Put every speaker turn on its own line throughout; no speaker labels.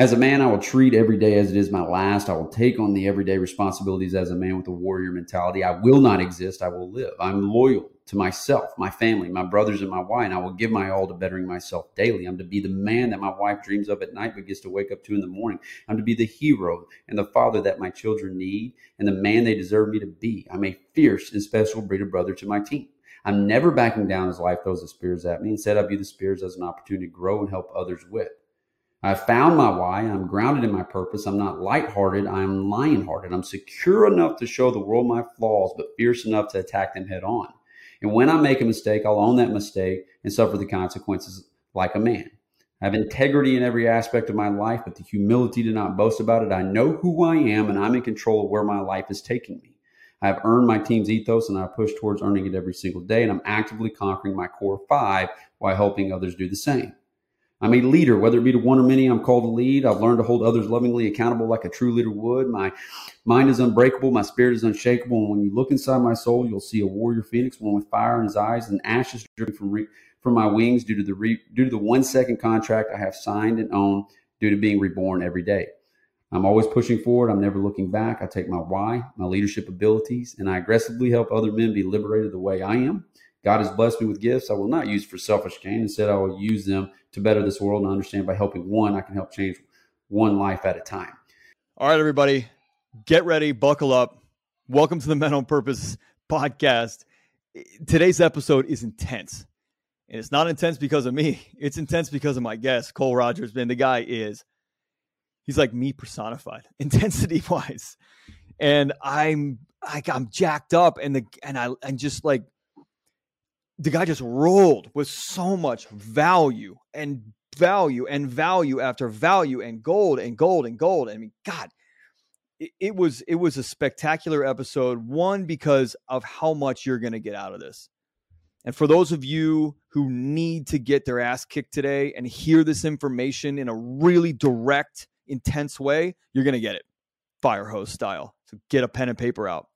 As a man, I will treat every day as it is my last. I will take on the everyday responsibilities as a man with a warrior mentality. I will not exist. I will live. I'm loyal to myself, my family, my brothers, and my wife, and I will give my all to bettering myself daily. I'm to be the man that my wife dreams of at night but gets to wake up to in the morning. I'm to be the hero and the father that my children need and the man they deserve me to be. I'm a fierce and special breed of brother to my team. I'm never backing down as life throws the spears at me. Instead, I view the spears as an opportunity to grow and help others with. I found my why. I'm grounded in my purpose. I'm not lighthearted. I'm lionhearted. I'm secure enough to show the world my flaws, but fierce enough to attack them head on. And when I make a mistake, I'll own that mistake and suffer the consequences like a man. I have integrity in every aspect of my life, but the humility to not boast about it. I know who I am and I'm in control of where my life is taking me. I have earned my team's ethos and I push towards earning it every single day. And I'm actively conquering my core five while helping others do the same. I'm a leader, whether it be to one or many, I'm called to lead. I've learned to hold others lovingly accountable like a true leader would. My mind is unbreakable, my spirit is unshakable. And when you look inside my soul, you'll see a warrior phoenix, one with fire in his eyes and ashes dripping from, re- from my wings due to the re- due to the one second contract I have signed and owned due to being reborn every day. I'm always pushing forward. I'm never looking back. I take my why, my leadership abilities, and I aggressively help other men be liberated the way I am. God has blessed me with gifts I will not use for selfish gain. Instead, I will use them to better this world and understand by helping one, I can help change one life at a time.
All right, everybody, get ready, buckle up. Welcome to the Men on Purpose podcast. Today's episode is intense. And it's not intense because of me. It's intense because of my guest, Cole Rogers. Man, the guy is, he's like me personified, intensity wise. And I'm like, I'm jacked up and the, and I, and just like the guy just rolled with so much value and value and value after value and gold and gold and gold. I mean, God, it, it was it was a spectacular episode. One because of how much you're going to get out of this, and for those of you who need to get their ass kicked today and hear this information in a really direct, intense way, you're going to get it, fire hose style. So get a pen and paper out.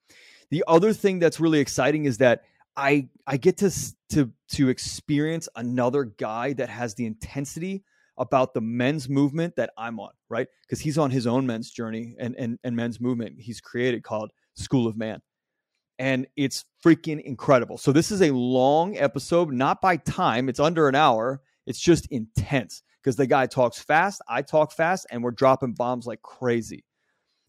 The other thing that's really exciting is that I I get to to to experience another guy that has the intensity about the men's movement that I'm on, right? Because he's on his own men's journey and, and and men's movement he's created called School of Man. And it's freaking incredible. So this is a long episode, not by time, it's under an hour. It's just intense because the guy talks fast, I talk fast, and we're dropping bombs like crazy.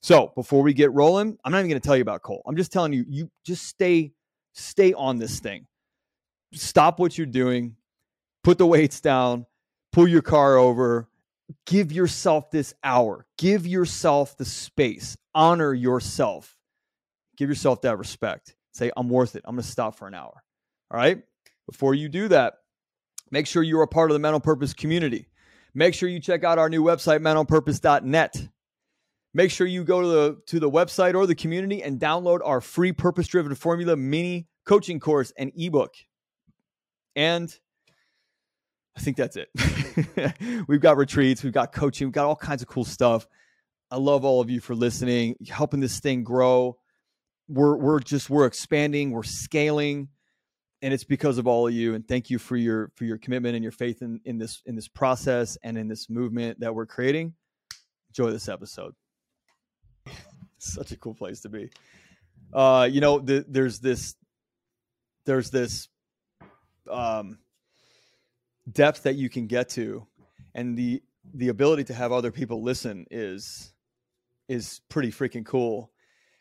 So before we get rolling, I'm not even going to tell you about Cole. I'm just telling you, you just stay stay on this thing. Stop what you're doing, put the weights down, pull your car over, give yourself this hour, give yourself the space, honor yourself, give yourself that respect. Say, I'm worth it. I'm going to stop for an hour. All right. Before you do that, make sure you're a part of the Men on Purpose community. Make sure you check out our new website, menonpurpose.net. Make sure you go to the to the website or the community and download our free purpose driven formula mini coaching course and ebook. And I think that's it. we've got retreats, we've got coaching, we've got all kinds of cool stuff. I love all of you for listening, helping this thing grow. We're we're just we're expanding, we're scaling, and it's because of all of you. And thank you for your for your commitment and your faith in in this in this process and in this movement that we're creating. Enjoy this episode. Such a cool place to be. Uh, you know, the, there's this, there's this, um, depth that you can get to, and the the ability to have other people listen is is pretty freaking cool.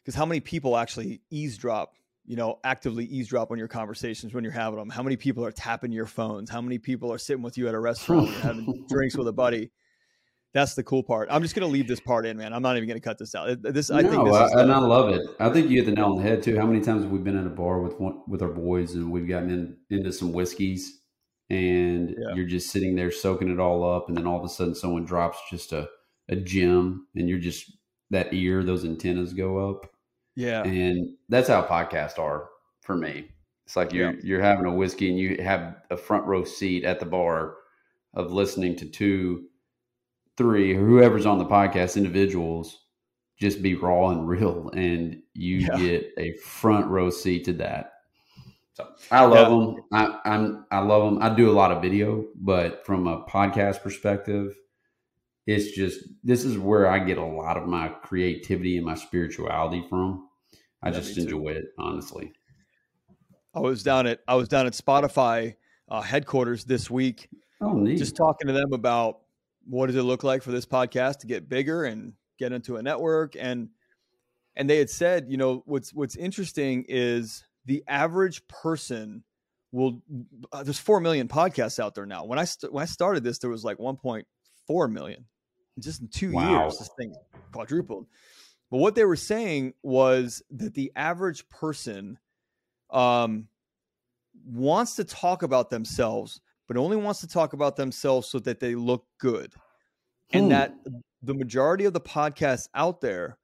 Because how many people actually eavesdrop you know, actively eavesdrop on your conversations when you're having them? How many people are tapping your phones? How many people are sitting with you at a restaurant having drinks with a buddy? That's the cool part. I'm just going to leave this part in, man. I'm not even going to cut this out. This, I think, this
I, and I love it. I think you hit the nail on the head too. How many times have we been in a bar with one, with our boys and we've gotten in, into some whiskeys, and yeah. you're just sitting there soaking it all up, and then all of a sudden someone drops just a a gem, and you're just that ear, those antennas go up.
Yeah,
and that's how podcasts are for me. It's like you're yeah. you're having a whiskey and you have a front row seat at the bar of listening to two three, whoever's on the podcast, individuals, just be raw and real, and you yeah. get a front row seat to that. So I love yeah. them. I, I'm I love them. I do a lot of video, but from a podcast perspective, it's just this is where I get a lot of my creativity and my spirituality from. I yeah, just enjoy it, honestly.
I was down at I was down at Spotify uh, headquarters this week.
Oh, neat.
Just talking to them about what does it look like for this podcast to get bigger and get into a network and and they had said, you know, what's what's interesting is the average person will. Uh, there's four million podcasts out there now. When I st- when I started this, there was like 1.4 million. Just in two wow. years, this thing quadrupled. But what they were saying was that the average person um, wants to talk about themselves, but only wants to talk about themselves so that they look good. Hmm. And that the majority of the podcasts out there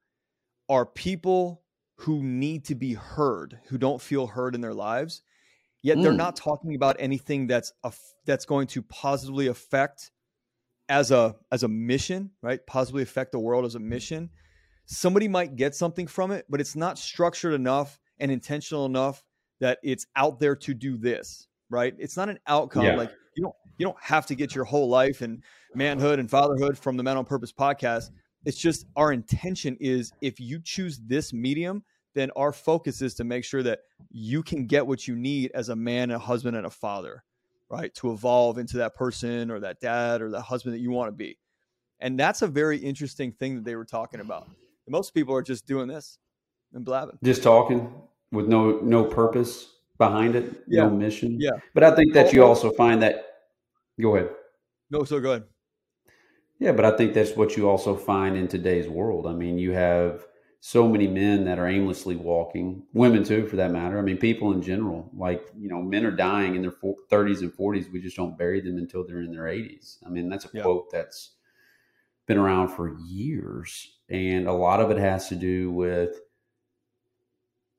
are people who need to be heard, who don't feel heard in their lives. Yet mm. they're not talking about anything that's a, that's going to positively affect as a as a mission, right? Positively affect the world as a mission. Somebody might get something from it, but it's not structured enough and intentional enough that it's out there to do this, right? It's not an outcome yeah. like you don't you don't have to get your whole life and manhood and fatherhood from the Men on Purpose podcast. It's just our intention is if you choose this medium, then our focus is to make sure that you can get what you need as a man, a husband, and a father, right? To evolve into that person or that dad or that husband that you want to be. And that's a very interesting thing that they were talking about. Most people are just doing this and blabbing.
Just talking with no no purpose behind it, yeah. no mission.
Yeah.
But I think that you also find that go ahead.
No, so go ahead.
Yeah, but I think that's what you also find in today's world. I mean, you have so many men that are aimlessly walking, women too, for that matter. I mean, people in general, like, you know, men are dying in their 30s and 40s. We just don't bury them until they're in their 80s. I mean, that's a yeah. quote that's been around for years. And a lot of it has to do with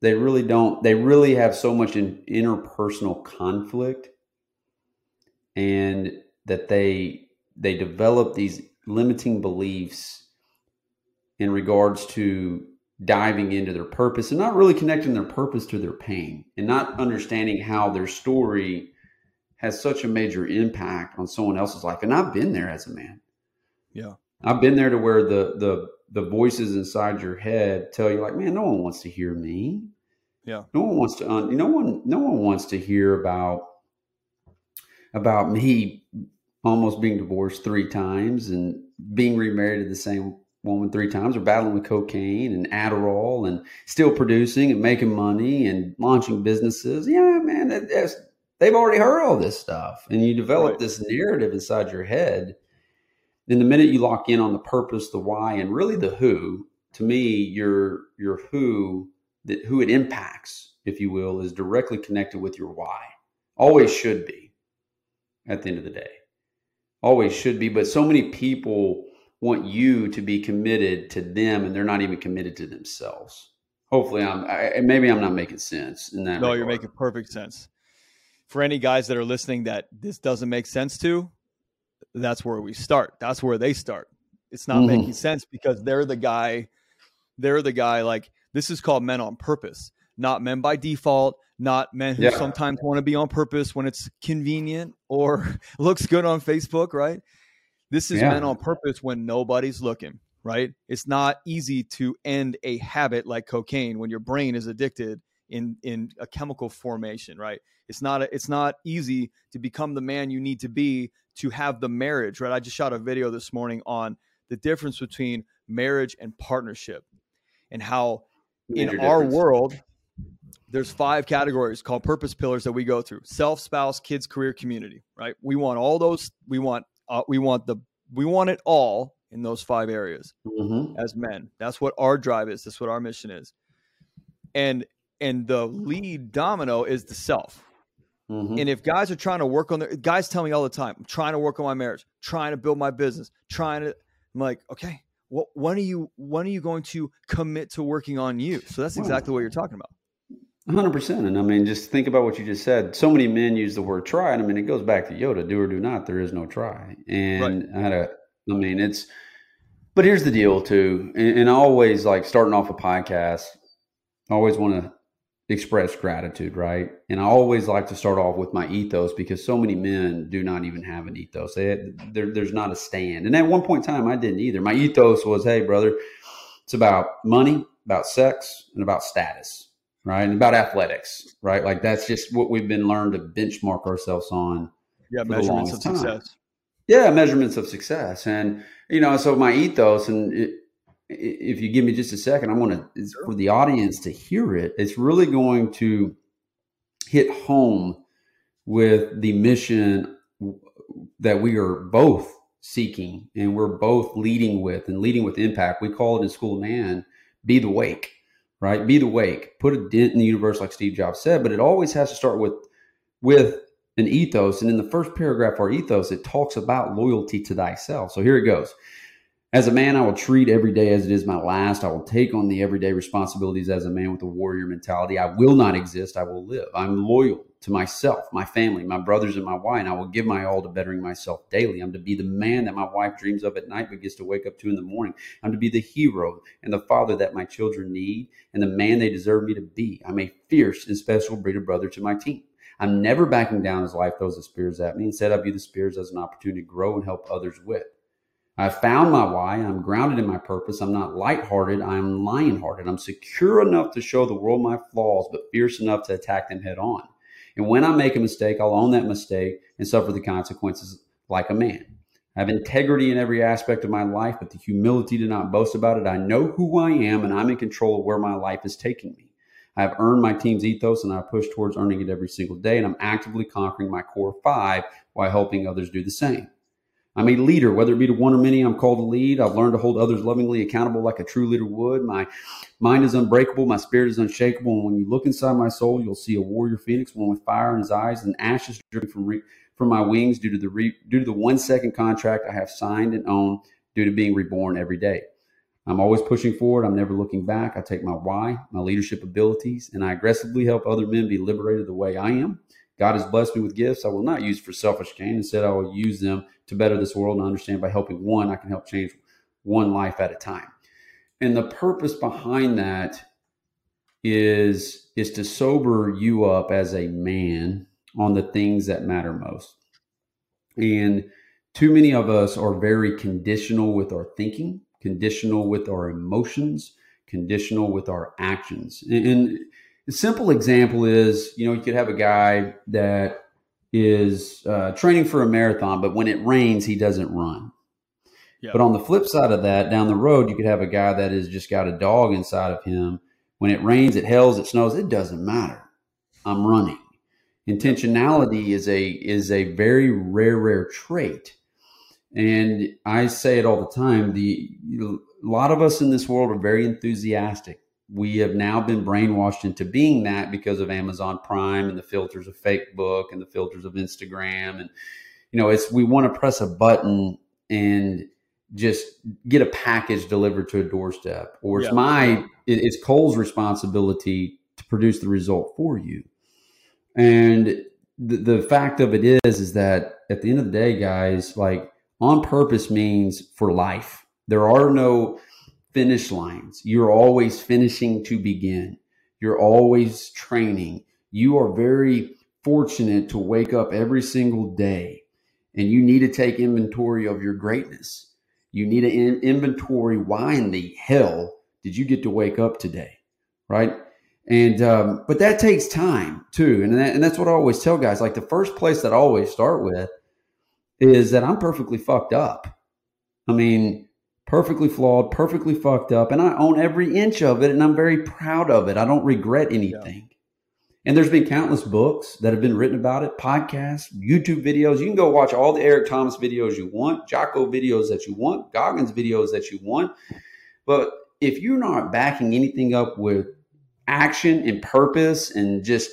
they really don't, they really have so much in interpersonal conflict and that they, they develop these limiting beliefs in regards to diving into their purpose and not really connecting their purpose to their pain and not understanding how their story has such a major impact on someone else's life. And I've been there as a man.
Yeah.
I've been there to where the the the voices inside your head tell you like, man, no one wants to hear me.
Yeah.
No one wants to uh, no one no one wants to hear about about me almost being divorced three times and being remarried to the same woman three times or battling with cocaine and Adderall and still producing and making money and launching businesses. Yeah, man, they've already heard all this stuff. And you develop right. this narrative inside your head. Then the minute you lock in on the purpose, the why, and really the who, to me, your your who that who it impacts, if you will, is directly connected with your why. Always should be at the end of the day always should be, but so many people want you to be committed to them and they're not even committed to themselves. Hopefully I'm I, maybe I'm not making sense in that.
No,
regard.
you're making perfect sense. For any guys that are listening that this doesn't make sense to, that's where we start. That's where they start. It's not mm-hmm. making sense because they're the guy they're the guy like this is called men on purpose, not men by default, not men who yeah. sometimes want to be on purpose when it's convenient or looks good on Facebook, right? This is yeah. men on purpose when nobody's looking, right? It's not easy to end a habit like cocaine when your brain is addicted in in a chemical formation, right? It's not a, it's not easy to become the man you need to be to have the marriage, right? I just shot a video this morning on the difference between marriage and partnership and how Major in difference. our world there's five categories called purpose pillars that we go through self spouse kids career community right we want all those we want uh, we want the we want it all in those five areas mm-hmm. as men that's what our drive is that's what our mission is and and the lead domino is the self mm-hmm. and if guys are trying to work on their guys tell me all the time i'm trying to work on my marriage trying to build my business trying to i'm like okay when are you when are you going to commit to working on you so that's exactly what you're talking about
hundred percent. And I mean, just think about what you just said. So many men use the word try. And I mean, it goes back to Yoda, do or do not. There is no try. And right. I had a, I mean, it's, but here's the deal too. And, and I always like starting off a podcast, I always want to express gratitude, right? And I always like to start off with my ethos because so many men do not even have an ethos. They, there's not a stand. And at one point in time, I didn't either. My ethos was, hey, brother, it's about money, about sex, and about status, right? And about athletics, right? Like that's just what we've been learned to benchmark ourselves on.
Yeah, measurements of time. success.
Yeah, measurements of success. And, you know, so my ethos, and it, if you give me just a second, I want to, for the audience to hear it, it's really going to hit home with the mission that we are both seeking and we're both leading with and leading with impact. We call it in School of Man, be the wake, right? Be the wake. Put a dent in the universe, like Steve Jobs said, but it always has to start with with an ethos. And in the first paragraph, our ethos, it talks about loyalty to thyself. So here it goes. As a man, I will treat every day as it is my last. I will take on the everyday responsibilities as a man with a warrior mentality. I will not exist. I will live. I'm loyal to myself, my family, my brothers, and my wife, and I will give my all to bettering myself daily. I'm to be the man that my wife dreams of at night but gets to wake up to in the morning. I'm to be the hero and the father that my children need and the man they deserve me to be. I'm a fierce and special breed of brother to my team. I'm never backing down as life throws the spears at me. Instead, I view the spears as an opportunity to grow and help others with. I found my why. I'm grounded in my purpose. I'm not lighthearted. I'm lion-hearted. I'm secure enough to show the world my flaws, but fierce enough to attack them head on. And when I make a mistake, I'll own that mistake and suffer the consequences like a man. I have integrity in every aspect of my life, but the humility to not boast about it. I know who I am and I'm in control of where my life is taking me. I have earned my team's ethos and I push towards earning it every single day. And I'm actively conquering my core five while helping others do the same. I'm a leader, whether it be to one or many, I'm called to lead. I've learned to hold others lovingly accountable like a true leader would. My mind is unbreakable. My spirit is unshakable. And when you look inside my soul, you'll see a warrior phoenix, one with fire in his eyes and ashes dripping from, re- from my wings due to the re- due to the one second contract I have signed and own due to being reborn every day. I'm always pushing forward. I'm never looking back. I take my why, my leadership abilities, and I aggressively help other men be liberated the way I am. God has blessed me with gifts I will not use for selfish gain. Instead, I will use them to better this world and understand by helping one, I can help change one life at a time. And the purpose behind that is is to sober you up as a man on the things that matter most. And too many of us are very conditional with our thinking, conditional with our emotions, conditional with our actions. And, and a simple example is, you know, you could have a guy that is uh, training for a marathon, but when it rains, he doesn't run. Yep. But on the flip side of that, down the road, you could have a guy that has just got a dog inside of him. When it rains, it hails, it snows, it doesn't matter. I'm running. Intentionality is a is a very rare, rare trait. And I say it all the time. The a lot of us in this world are very enthusiastic we have now been brainwashed into being that because of Amazon Prime and the filters of fake book and the filters of Instagram. And, you know, it's we want to press a button and just get a package delivered to a doorstep. Or it's yeah. my, it's Cole's responsibility to produce the result for you. And the, the fact of it is, is that at the end of the day, guys, like on purpose means for life. There are no, finish lines. You're always finishing to begin. You're always training. You are very fortunate to wake up every single day and you need to take inventory of your greatness. You need an inventory why in the hell did you get to wake up today? Right. And, um, but that takes time too. And, that, and that's what I always tell guys. Like the first place that I always start with is that I'm perfectly fucked up. I mean, perfectly flawed, perfectly fucked up, and I own every inch of it, and I'm very proud of it. I don't regret anything. Yeah. And there's been countless books that have been written about it, podcasts, YouTube videos. You can go watch all the Eric Thomas videos you want, Jocko videos that you want, Goggins videos that you want. But if you're not backing anything up with action and purpose and just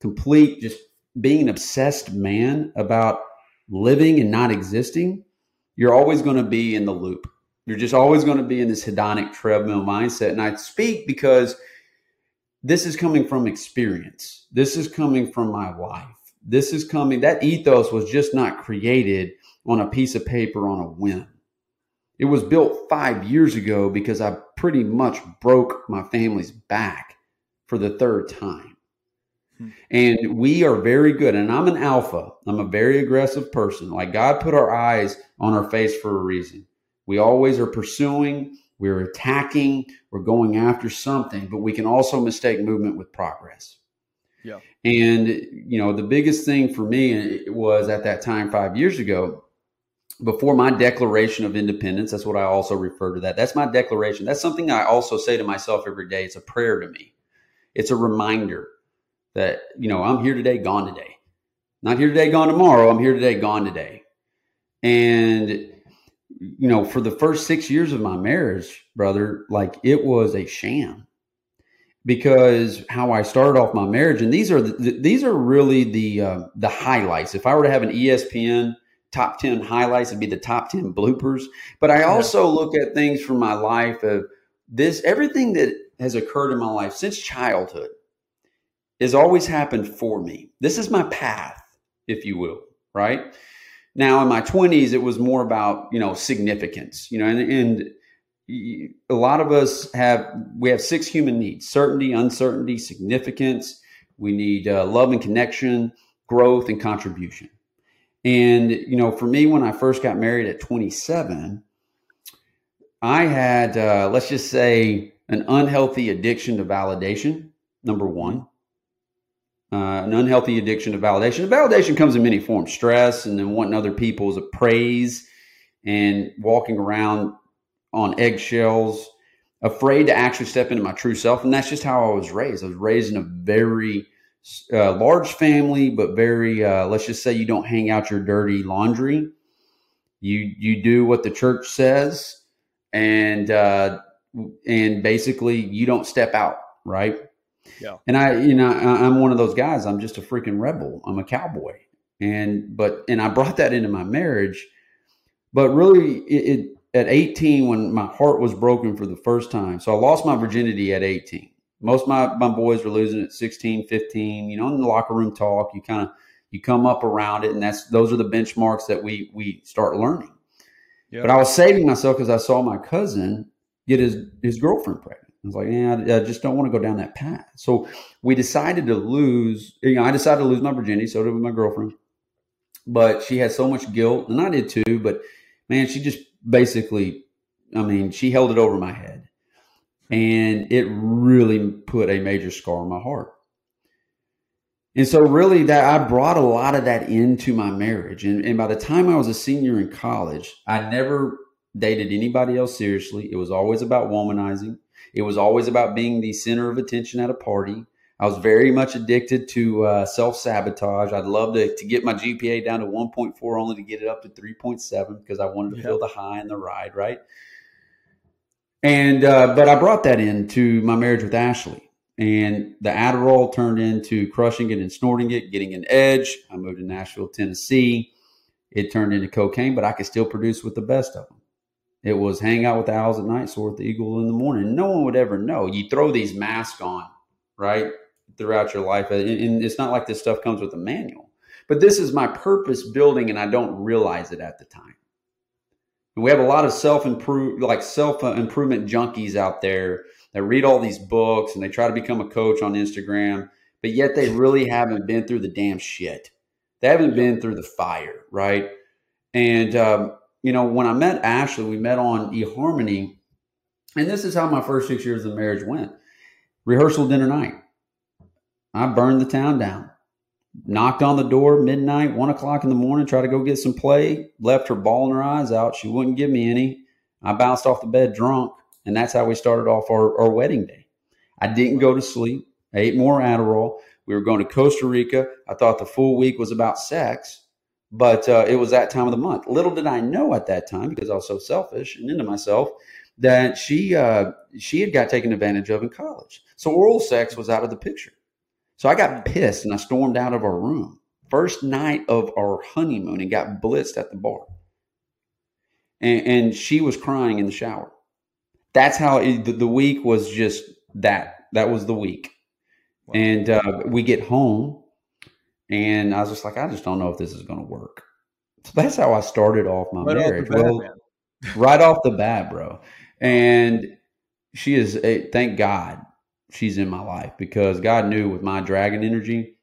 complete, just being an obsessed man about living and not existing, you're always going to be in the loop you're just always going to be in this hedonic treadmill mindset. And I speak because this is coming from experience. This is coming from my life. This is coming, that ethos was just not created on a piece of paper on a whim. It was built five years ago because I pretty much broke my family's back for the third time. Hmm. And we are very good. And I'm an alpha. I'm a very aggressive person. Like God put our eyes on our face for a reason. We always are pursuing, we're attacking, we're going after something, but we can also mistake movement with progress.
Yeah.
And, you know, the biggest thing for me uh, was at that time, five years ago, before my declaration of independence, that's what I also refer to that. That's my declaration. That's something I also say to myself every day. It's a prayer to me. It's a reminder that, you know, I'm here today, gone today. Not here today, gone tomorrow. I'm here today, gone today. And, you know, for the first six years of my marriage, brother, like it was a sham because how I started off my marriage, and these are the, these are really the uh, the highlights. If I were to have an ESPN top ten highlights, it'd be the top ten bloopers. But I also look at things from my life of this everything that has occurred in my life since childhood has always happened for me. This is my path, if you will, right? Now in my 20s it was more about, you know, significance, you know, and, and a lot of us have we have six human needs: certainty, uncertainty, significance. We need uh, love and connection, growth, and contribution. And you know, for me, when I first got married at 27, I had uh, let's just say an unhealthy addiction to validation. Number one, uh, an unhealthy addiction to validation. validation comes in many forms: stress, and then wanting other people's praise, and walking around on eggshells, afraid to actually step into my true self. And that's just how I was raised. I was raised in a very uh, large family, but very, uh, let's just say you don't hang out your dirty laundry. You, you do what the church says and, uh, and basically you don't step out. Right.
Yeah.
And I, you know, I, I'm one of those guys. I'm just a freaking rebel. I'm a cowboy. And, but, and I brought that into my marriage, but really it, it at 18 when my heart was broken for the first time. So I lost my virginity at 18. Most of my, my boys were losing at 16, 15. You know, in the locker room talk, you kind of you come up around it, and that's those are the benchmarks that we we start learning. Yep. But I was saving myself because I saw my cousin get his his girlfriend pregnant. Was like, yeah, I, I just don't want to go down that path. So we decided to lose. You know, I decided to lose my virginity. So did my girlfriend. But she had so much guilt, and I did too. But man, she just basically, I mean, she held it over my head. And it really put a major scar on my heart. And so, really, that I brought a lot of that into my marriage. And, and by the time I was a senior in college, I never dated anybody else seriously. It was always about womanizing, it was always about being the center of attention at a party. I was very much addicted to uh, self sabotage. I'd love to, to get my GPA down to 1.4 only to get it up to 3.7 because I wanted to yep. feel the high and the ride, right? And, uh, but I brought that into my marriage with Ashley. And the Adderall turned into crushing it and snorting it, getting an edge. I moved to Nashville, Tennessee. It turned into cocaine, but I could still produce with the best of them. It was hang out with the owls at night, soar with the eagle in the morning. No one would ever know. You throw these masks on, right? throughout your life. And it's not like this stuff comes with a manual, but this is my purpose building, and I don't realize it at the time. We have a lot of self improve, like self improvement junkies out there that read all these books and they try to become a coach on Instagram, but yet they really haven't been through the damn shit. They haven't been through the fire, right? And um, you know, when I met Ashley, we met on eHarmony, and this is how my first six years of marriage went. Rehearsal dinner night. I burned the town down. Knocked on the door midnight, one o'clock in the morning, tried to go get some play. Left her bawling her eyes out. She wouldn't give me any. I bounced off the bed drunk, and that's how we started off our, our wedding day. I didn't go to sleep. I ate more Adderall. We were going to Costa Rica. I thought the full week was about sex, but uh, it was that time of the month. Little did I know at that time, because I was so selfish and into myself, that she uh, she had got taken advantage of in college. So oral sex was out of the picture. So I got pissed and I stormed out of our room. First night of our honeymoon and got blitzed at the bar. And, and she was crying in the shower. That's how it, the, the, week was just that. That was the week. Wow. And uh, we get home and I was just like, I just don't know if this is going to work. So that's how I started off my right marriage. Off bat, well, right off the bat, bro. And she is, a, thank God, she's in my life because God knew with my dragon energy,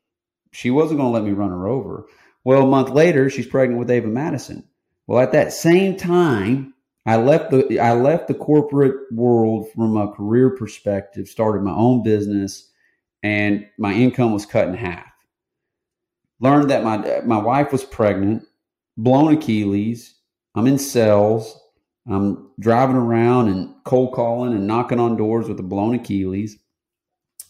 she wasn't going to let me run her over. Well, a month later, she's pregnant with Ava Madison. Well, at that same time, I left the I left the corporate world from a career perspective, started my own business, and my income was cut in half. Learned that my my wife was pregnant, blown Achilles. I'm in cells. I'm driving around and cold calling and knocking on doors with a blown Achilles.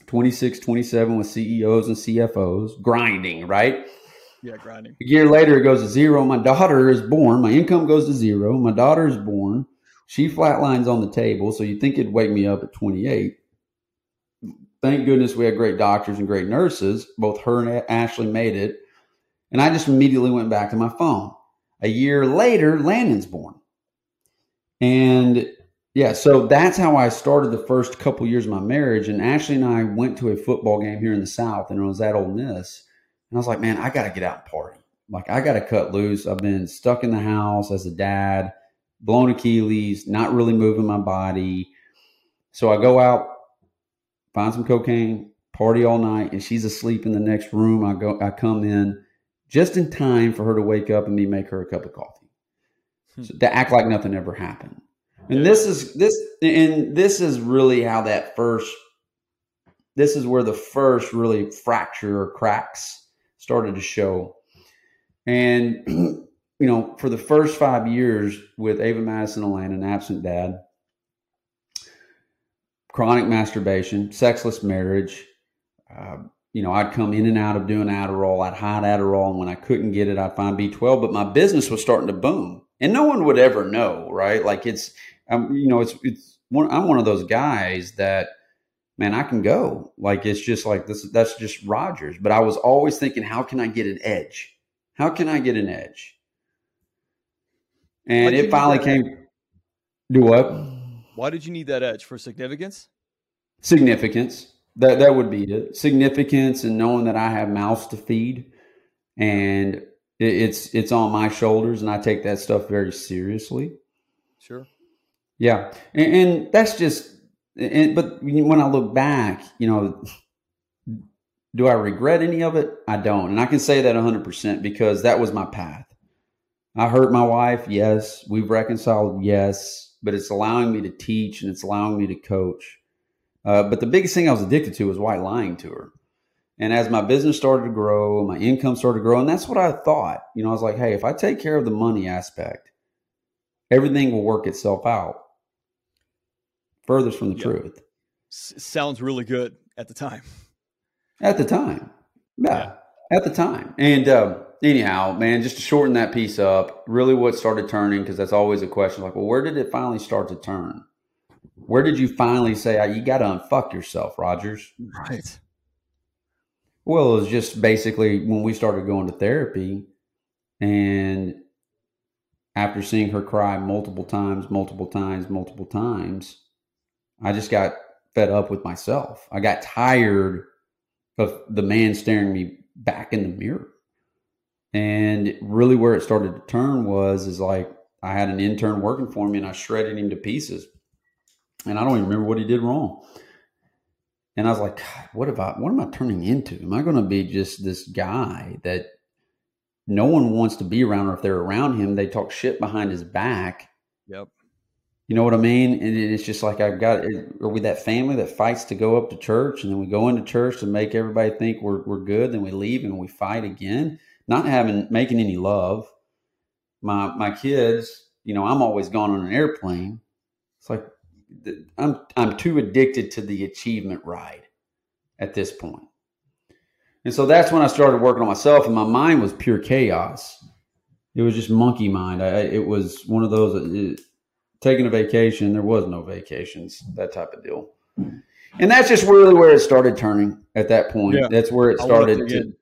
26, 27 with CEOs and CFOs, grinding, right?
Yeah, grinding.
A year later, it goes to zero. My daughter is born. My income goes to zero. My daughter is born. She flatlines on the table. So you think it'd wake me up at 28. Thank goodness we had great doctors and great nurses. Both her and Ashley made it. And I just immediately went back to my phone. A year later, Landon's born. And yeah, so that's how I started the first couple years of my marriage. And Ashley and I went to a football game here in the South, and it was at Ole Miss. And I was like, man, I got to get out and party. Like, I got to cut loose. I've been stuck in the house as a dad, blown Achilles, not really moving my body. So I go out, find some cocaine, party all night, and she's asleep in the next room. I go, I come in just in time for her to wake up and me make her a cup of coffee. Hmm. So to act like nothing ever happened. And this is this and this is really how that first this is where the first really fracture or cracks started to show. And you know, for the first five years with Ava Madison and an absent dad, chronic masturbation, sexless marriage. Uh, you know, I'd come in and out of doing Adderall. I'd hide Adderall, and when I couldn't get it, I'd find B12. But my business was starting to boom, and no one would ever know, right? Like it's I'm, you know, it's it's one, I'm one of those guys that man, I can go. Like it's just like this. That's just Rogers. But I was always thinking, how can I get an edge? How can I get an edge? And it finally came. Do what?
Why did you need that edge for significance?
Significance. That that would be it. Significance and knowing that I have mouths to feed, and it, it's it's on my shoulders, and I take that stuff very seriously.
Sure.
Yeah, and, and that's just. And, but when I look back, you know, do I regret any of it? I don't, and I can say that 100 percent because that was my path. I hurt my wife, yes. We've reconciled, yes. But it's allowing me to teach and it's allowing me to coach. Uh, but the biggest thing I was addicted to was white lying to her. And as my business started to grow, my income started to grow, and that's what I thought. You know, I was like, hey, if I take care of the money aspect, everything will work itself out furthest from the truth.
S- sounds really good at the time.
At the time. Yeah. yeah. At the time. And uh, anyhow, man, just to shorten that piece up, really what started turning, because that's always a question like, well, where did it finally start to turn? Where did you finally say, oh, you got to unfuck yourself, Rogers?
Right.
Well, it was just basically when we started going to therapy and after seeing her cry multiple times, multiple times, multiple times, I just got fed up with myself. I got tired of the man staring me back in the mirror. And really where it started to turn was is like I had an intern working for me and I shredded him to pieces. And I don't even remember what he did wrong. And I was like, what if I what am I turning into? Am I gonna be just this guy that no one wants to be around or if they're around him, they talk shit behind his back.
Yep.
You know what I mean? And it's just like I've got. Are we that family that fights to go up to church, and then we go into church to make everybody think we're we're good, then we leave and we fight again, not having making any love. My my kids, you know, I'm always gone on an airplane. It's like I'm I'm too addicted to the achievement ride at this point. And so that's when I started working on myself, and my mind was pure chaos. It was just monkey mind. I, it was one of those. It, taking a vacation. There was no vacations, that type of deal. And that's just really where it started turning at that point. Yeah. That's where it started to,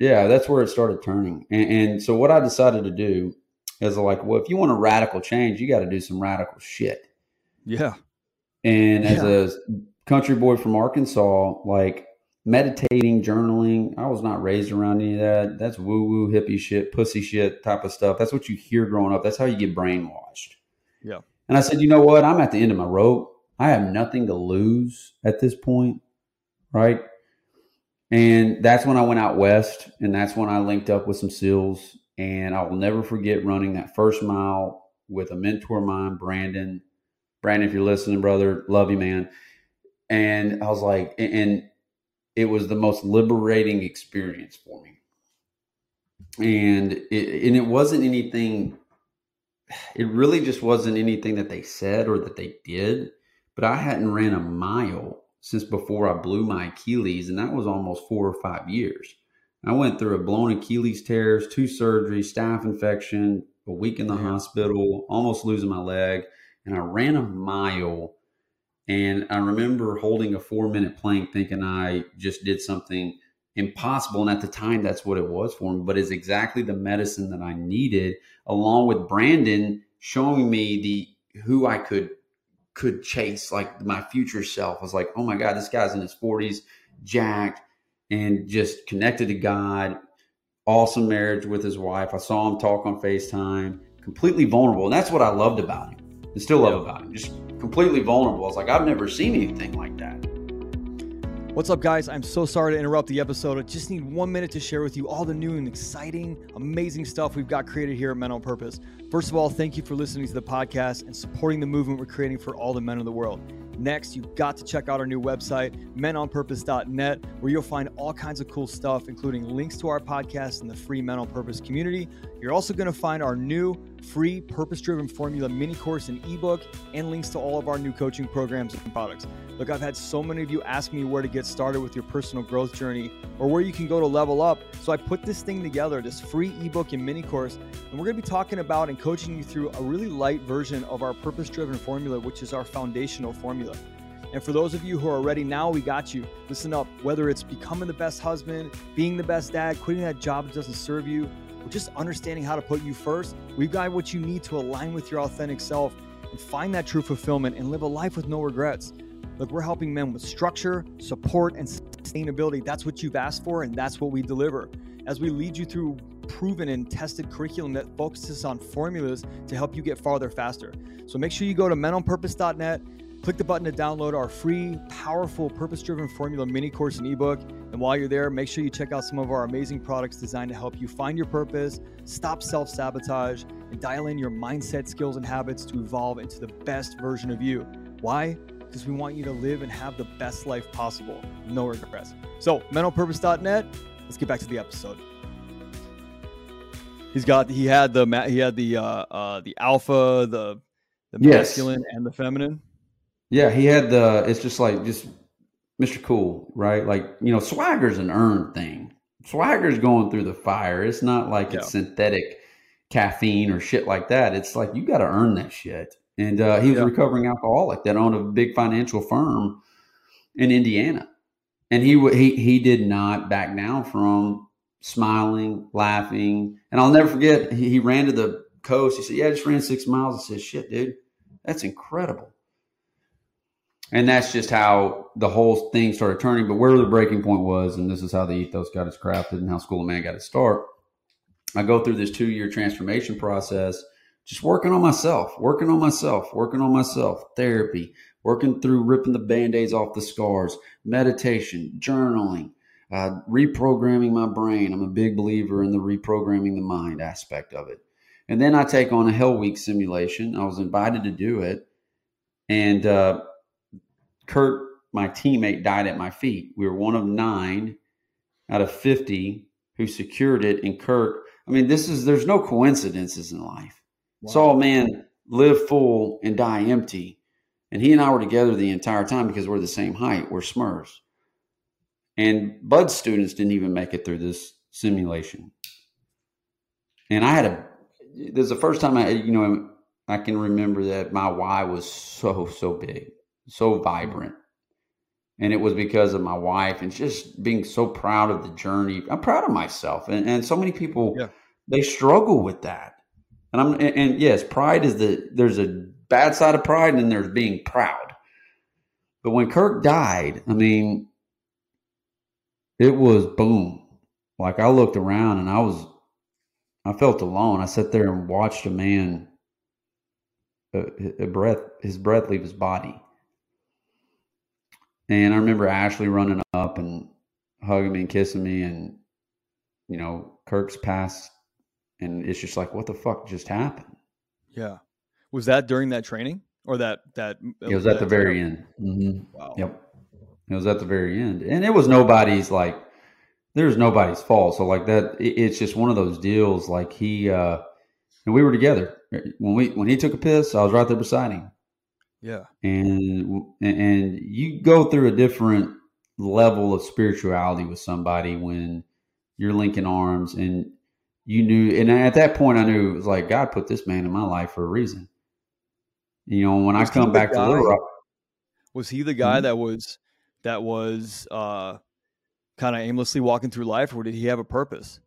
yeah, that's where it started turning. And, and, so what I decided to do is like, well, if you want a radical change, you got to do some radical shit.
Yeah.
And as yeah. a country boy from Arkansas, like meditating, journaling, I was not raised around any of that. That's woo woo hippie shit, pussy shit type of stuff. That's what you hear growing up. That's how you get brainwashed.
Yeah.
And I said, you know what? I'm at the end of my rope. I have nothing to lose at this point, right? And that's when I went out west, and that's when I linked up with some SEALs. And I will never forget running that first mile with a mentor of mine, Brandon. Brandon, if you're listening, brother, love you, man. And I was like, and it was the most liberating experience for me. And it, and it wasn't anything, it really just wasn't anything that they said or that they did. But I hadn't ran a mile since before I blew my Achilles, and that was almost four or five years. I went through a blown Achilles tears, two surgeries, staph infection, a week in the yeah. hospital, almost losing my leg, and I ran a mile. And I remember holding a four minute plank, thinking I just did something impossible. And at the time, that's what it was for me. But it's exactly the medicine that I needed, along with Brandon showing me the who I could could chase, like my future self. I was like, oh my God, this guy's in his 40s, jacked, and just connected to God. Awesome marriage with his wife. I saw him talk on FaceTime, completely vulnerable. And that's what I loved about him and still love about him. Just completely vulnerable. I was like, I've never seen anything like that.
What's up, guys? I'm so sorry to interrupt the episode. I just need one minute to share with you all the new and exciting, amazing stuff we've got created here at Men on Purpose. First of all, thank you for listening to the podcast and supporting the movement we're creating for all the men of the world. Next, you've got to check out our new website, menonpurpose.net, where you'll find all kinds of cool stuff, including links to our podcast and the free Men on Purpose community. You're also going to find our new free purpose driven formula mini course and ebook, and links to all of our new coaching programs and products. Look, I've had so many of you ask me where to get started with your personal growth journey or where you can go to level up. So I put this thing together, this free ebook and mini course, and we're going to be talking about and coaching you through a really light version of our purpose driven formula, which is our foundational formula. And for those of you who are ready now, we got you. Listen up, whether it's becoming the best husband, being the best dad, quitting that job that doesn't serve you, or just understanding how to put you first, we've got what you need to align with your authentic self and find that true fulfillment and live a life with no regrets. Look, we're helping men with structure, support, and sustainability. That's what you've asked for, and that's what we deliver. As we lead you through proven and tested curriculum that focuses on formulas to help you get farther faster. So make sure you go to menonpurpose.net, click the button to download our free, powerful, purpose driven formula mini course and ebook. And while you're there, make sure you check out some of our amazing products designed to help you find your purpose, stop self sabotage, and dial in your mindset, skills, and habits to evolve into the best version of you. Why? Because we want you to live and have the best life possible. No regrets. So, menonpurpose.net. Let's get back to the episode. He's got he had the he had the uh, uh the alpha, the the yes. masculine and the feminine.
Yeah, he had the it's just like just Mr. Cool, right? Like, you know, swagger's an earned thing. Swagger's going through the fire. It's not like yeah. it's synthetic caffeine or shit like that. It's like you got to earn that shit and uh, he was yeah. a recovering alcoholic that owned a big financial firm in Indiana, and he he he did not back down from smiling, laughing, and I'll never forget. He, he ran to the coast. He said, "Yeah, I just ran six miles." I said, "Shit, dude, that's incredible." And that's just how the whole thing started turning. But where the breaking point was, and this is how the ethos got its crafted, and how School of Man got its start. I go through this two year transformation process just working on myself, working on myself, working on myself, therapy, working through ripping the band aids off the scars, meditation, journaling, uh, reprogramming my brain. I'm a big believer in the reprogramming the mind aspect of it. And then I take on a Hell Week simulation. I was invited to do it. And uh, Kurt, my teammate, died at my feet. We were one of nine out of 50 who secured it. And Kurt, I mean, this is, there's no coincidences in life Wow. Saw a man live full and die empty. And he and I were together the entire time because we're the same height. We're Smurfs. And BUD/S students didn't even make it through this simulation. And I had a, this is the first time I, you know, I can remember that my why was so, so big, so vibrant. And it was because of my wife and just being so proud of the journey. I'm proud of myself. And, and so many people, yeah. they struggle with that. And I'm and, and yes, pride is the there's a bad side of pride and there's being proud. But when Kirk died, I mean, it was boom. Like I looked around and I was, I felt alone. I sat there and watched a man, a, a breath, his breath leave his body. And I remember Ashley running up and hugging me and kissing me, and you know, Kirk's passed, and it's just like, what the fuck just happened?
Yeah, was that during that training or that that?
It was at the very end. Mm-hmm. Wow. Yep. It was at the very end, and it was nobody's like, there's nobody's fault. So like that, it, it's just one of those deals. Like he, uh and we were together when we when he took a piss. I was right there beside him.
Yeah,
and and you go through a different level of spirituality with somebody when you're linking arms and you knew and at that point i knew it was like god put this man in my life for a reason. You know when was i come back guy, to little rock
was he the guy mm-hmm. that was that was uh kind of aimlessly walking through life or did he have a purpose?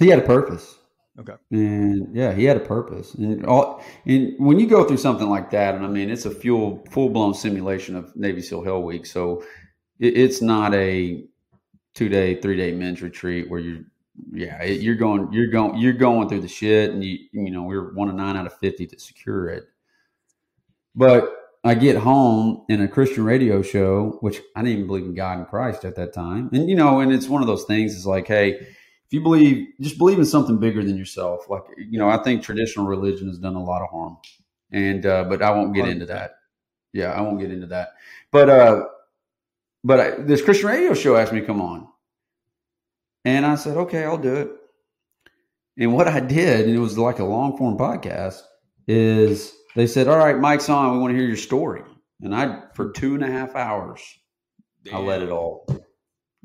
He had a purpose.
Okay.
And yeah he had a purpose. And all and when you go through something like that and i mean it's a full full-blown simulation of navy seal hell week so it, it's not a two day, three day men's retreat where you're, yeah, you're going, you're going, you're going through the shit, and you, you know, we are one of nine out of fifty to secure it. But I get home in a Christian radio show, which I didn't even believe in God and Christ at that time, and you know, and it's one of those things. It's like, hey, if you believe, just believe in something bigger than yourself. Like, you know, I think traditional religion has done a lot of harm, and uh, but I won't get into that. Yeah, I won't get into that. But uh, but I, this Christian radio show asked me to come on. And I said, okay, I'll do it. And what I did, and it was like a long form podcast, is they said, all right, Mike's on. We want to hear your story. And I, for two and a half hours, Damn. I let it all,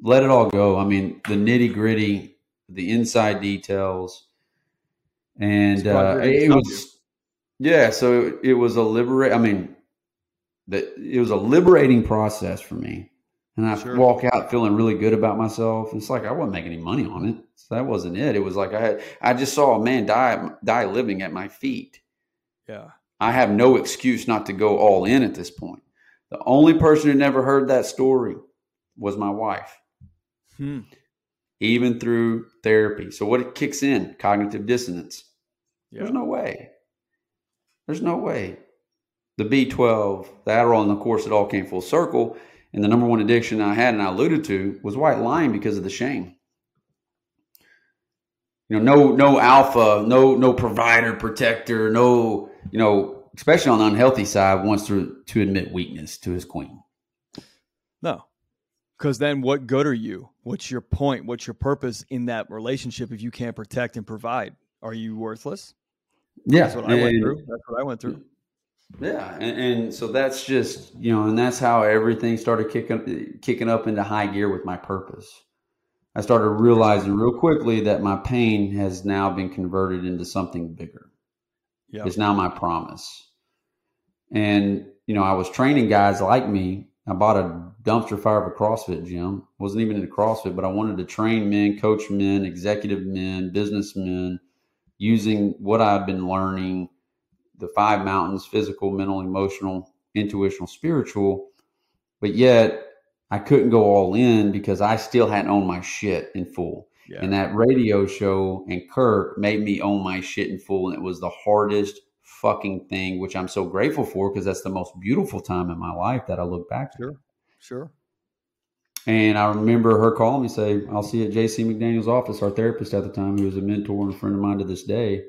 let it all go. I mean, the nitty gritty, the inside details. And uh, it was, yeah, so it, it was a liberate, I mean, that it was a liberating process for me and I sure. walk out feeling really good about myself. It's like I wasn't making any money on it. So that wasn't it. It was like I had I just saw a man die die living at my feet.
Yeah.
I have no excuse not to go all in at this point. The only person who never heard that story was my wife. Hmm. Even through therapy. So what it kicks in? Cognitive dissonance. Yeah. There's no way. There's no way. The B12, the Adderall, and of course it all came full circle and the number one addiction I had and I alluded to was white lying because of the shame. You know, no no alpha, no no provider, protector, no, you know, especially on the unhealthy side, wants to to admit weakness to his queen.
No. Because then what good are you? What's your point? What's your purpose in that relationship if you can't protect and provide? Are you worthless?
Yeah.
That's what I went through. That's what I went through.
Yeah, and, and, so that's just you know, and that's how everything started kicking kicking up into high gear with my purpose. I started realizing real quickly that my pain has now been converted into something bigger. Yeah, it's now my promise. And you know, I was training guys like me. I bought a dumpster fire of a CrossFit gym. wasn't even into CrossFit, but I wanted to train men, coach men, executive men, businessmen, using what I've been learning the five mountains physical, mental, emotional, intuitional, spiritual. But yet I couldn't go all in because I still hadn't owned my shit in full. Yeah. And that radio show and Kirk made me own my shit in full. And it was the hardest fucking thing, which I'm so grateful for because that's the most beautiful time in my life that I look back
to. Sure. Sure.
And I remember her calling me, say, I'll see you at JC McDaniel's office, our therapist at the time, who was a mentor and a friend of mine to this day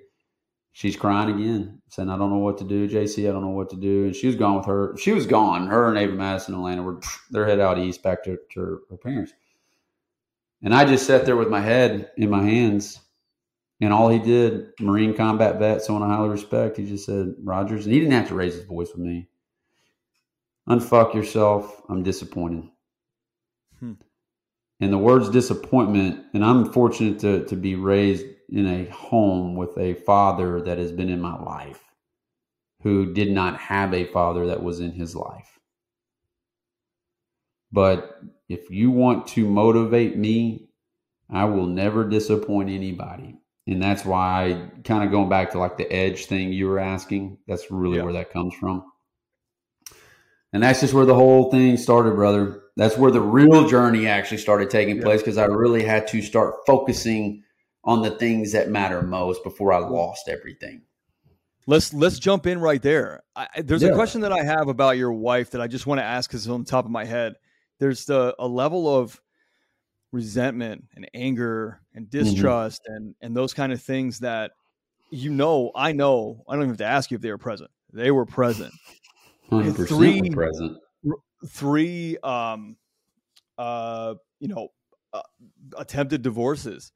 she's crying again, saying, I don't know what to do, JC, I don't know what to do. And she was gone with her. She was gone. Her and Ava Madison and Atlanta were, they're head out east back to, to her, her parents. And I just sat there with my head in my hands. And all he did, Marine combat vet, someone I highly respect, he just said, Rogers, and he didn't have to raise his voice with me. Unfuck yourself. I'm disappointed. Hmm. And the words disappointment, and I'm fortunate to, to be raised in a home with a father that has been in my life who did not have a father that was in his life. But if you want to motivate me, I will never disappoint anybody. And that's why I kind of going back to like the edge thing you were asking. That's really yeah. where that comes from. And that's just where the whole thing started, brother. That's where the real journey actually started taking yeah. place because I really had to start focusing on the things that matter most before I lost everything.
Let's let's jump in right there. I, there's yeah. a question that I have about your wife that I just want to ask because it's on the top of my head. there's the a level of resentment and anger and mm-hmm. distrust mm-hmm. and and those kind of things that you know I know I don't even have to ask you if they were present. They were present.
100% three, present.
Three um uh you know uh, attempted divorces.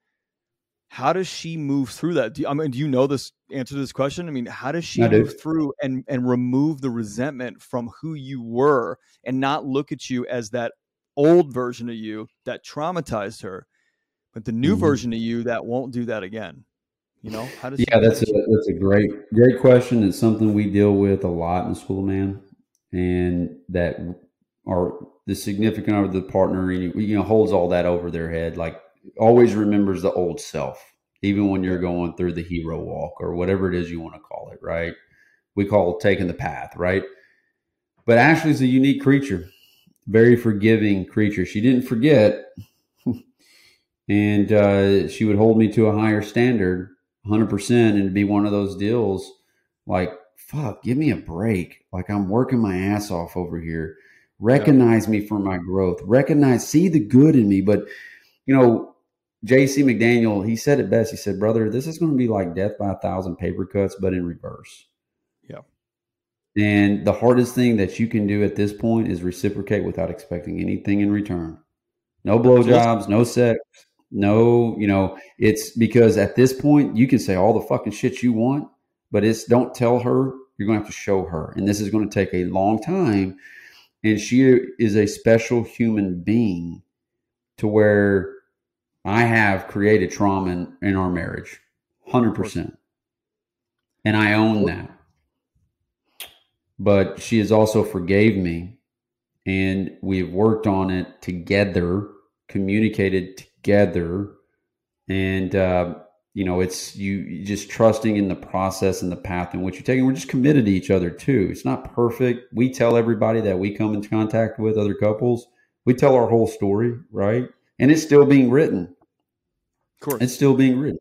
How does she move through that? Do you, I mean, do you know this answer to this question? I mean, how does she I move do. through and and remove the resentment from who you were and not look at you as that old version of you that traumatized her, but the new mm-hmm. version of you that won't do that again? You know,
how does yeah, that's a, that's a great great question. It's something we deal with a lot in School Man, and that are the significant other, the partner, you know, holds all that over their head. Like always remembers the old self, even when you're going through the hero walk or whatever it is you want to call it. Right? We call taking the path, right? But Ashley's a unique creature, very forgiving creature. She didn't forget, and uh, she would hold me to a higher standard 100% and to be one of those deals like fuck give me a break like i'm working my ass off over here recognize me for my growth recognize see the good in me but you know jc mcdaniel he said it best he said brother this is going to be like death by a thousand paper cuts but in reverse
yeah
and the hardest thing that you can do at this point is reciprocate without expecting anything in return no blowjobs no sex no, you know, it's because at this point you can say all the fucking shit you want, but it's don't tell her. You're going to have to show her. And this is going to take a long time. And she is a special human being to where I have created trauma in, in our marriage, 100%. And I own that. But she has also forgave me. And we've worked on it together, communicated together. And uh, you know it's you just trusting in the process and the path in which you're taking. We're just committed to each other too. It's not perfect. We tell everybody that we come into contact with other couples. We tell our whole story right and it's still being written.
Of course.
It's still being written.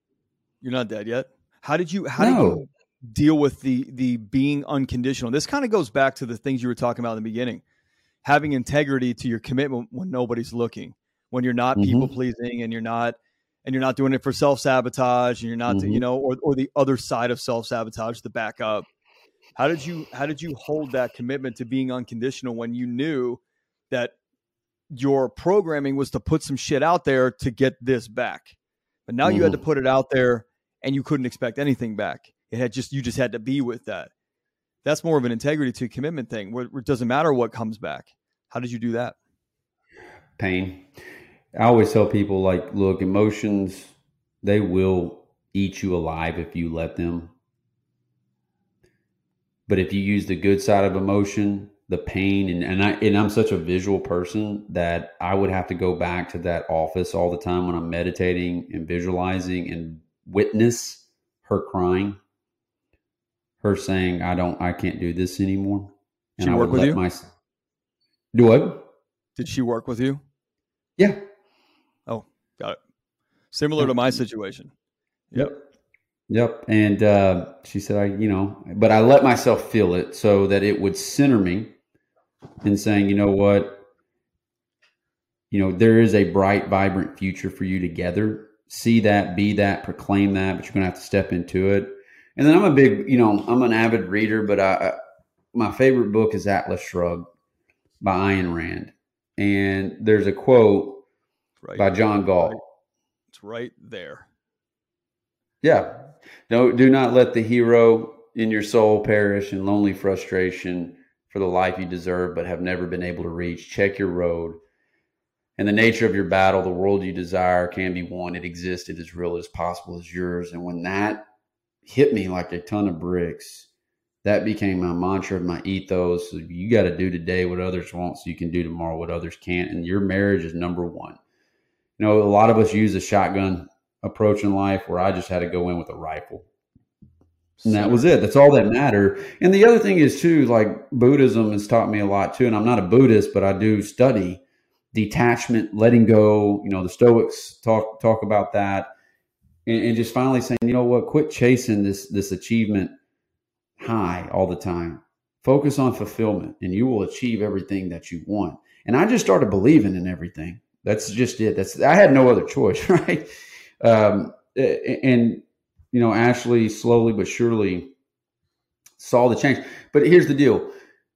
You're not dead yet. How did you how no. do you deal with the the being unconditional? This kind of goes back to the things you were talking about in the beginning. Having integrity to your commitment when nobody's looking when you're not mm-hmm. people pleasing and you're not and you're not doing it for self sabotage and you're not mm-hmm. you know or or the other side of self sabotage the backup. How did you how did you hold that commitment to being unconditional when you knew that your programming was to put some shit out there to get this back but now mm-hmm. you had to mm-hmm. put it out there and you couldn't expect anything back it had just you just had to be with that that's more of an integrity to commitment thing where, where it doesn't matter what comes back how did you do that
pain I always tell people like, look, emotions they will eat you alive if you let them. But if you use the good side of emotion, the pain and, and I and I'm such a visual person that I would have to go back to that office all the time when I'm meditating and visualizing and witness her crying, her saying, I don't I can't do this anymore.
And she I work with you? My,
do what?
Did she work with you?
Yeah.
Oh, got it. Similar to my situation.
Yep. Yep. And uh, she said, I, you know, but I let myself feel it so that it would center me in saying, you know what? You know, there is a bright, vibrant future for you together. See that, be that, proclaim that, but you're going to have to step into it. And then I'm a big, you know, I'm an avid reader, but I, I my favorite book is Atlas Shrugged by Ayn Rand. And there's a quote right. by John Galt.
It's right there.
Yeah. No, do not let the hero in your soul perish in lonely frustration for the life you deserve but have never been able to reach. Check your road. And the nature of your battle, the world you desire can be won. It exists. It is real as possible as yours. And when that hit me like a ton of bricks, that became my mantra, my ethos. You got to do today what others want so you can do tomorrow what others can't. And your marriage is number one you know, a lot of us use a shotgun approach in life where I just had to go in with a rifle. And that was it. That's all that mattered. And the other thing is too, like Buddhism has taught me a lot too. And I'm not a Buddhist, but I do study detachment, letting go. You know, the Stoics talk talk about that, and, and just finally saying, you know what, quit chasing this this achievement high all the time. Focus on fulfillment, and you will achieve everything that you want. And I just started believing in everything. That's just it. That's I had no other choice, right? Um, and you know, Ashley slowly but surely saw the change. But here's the deal: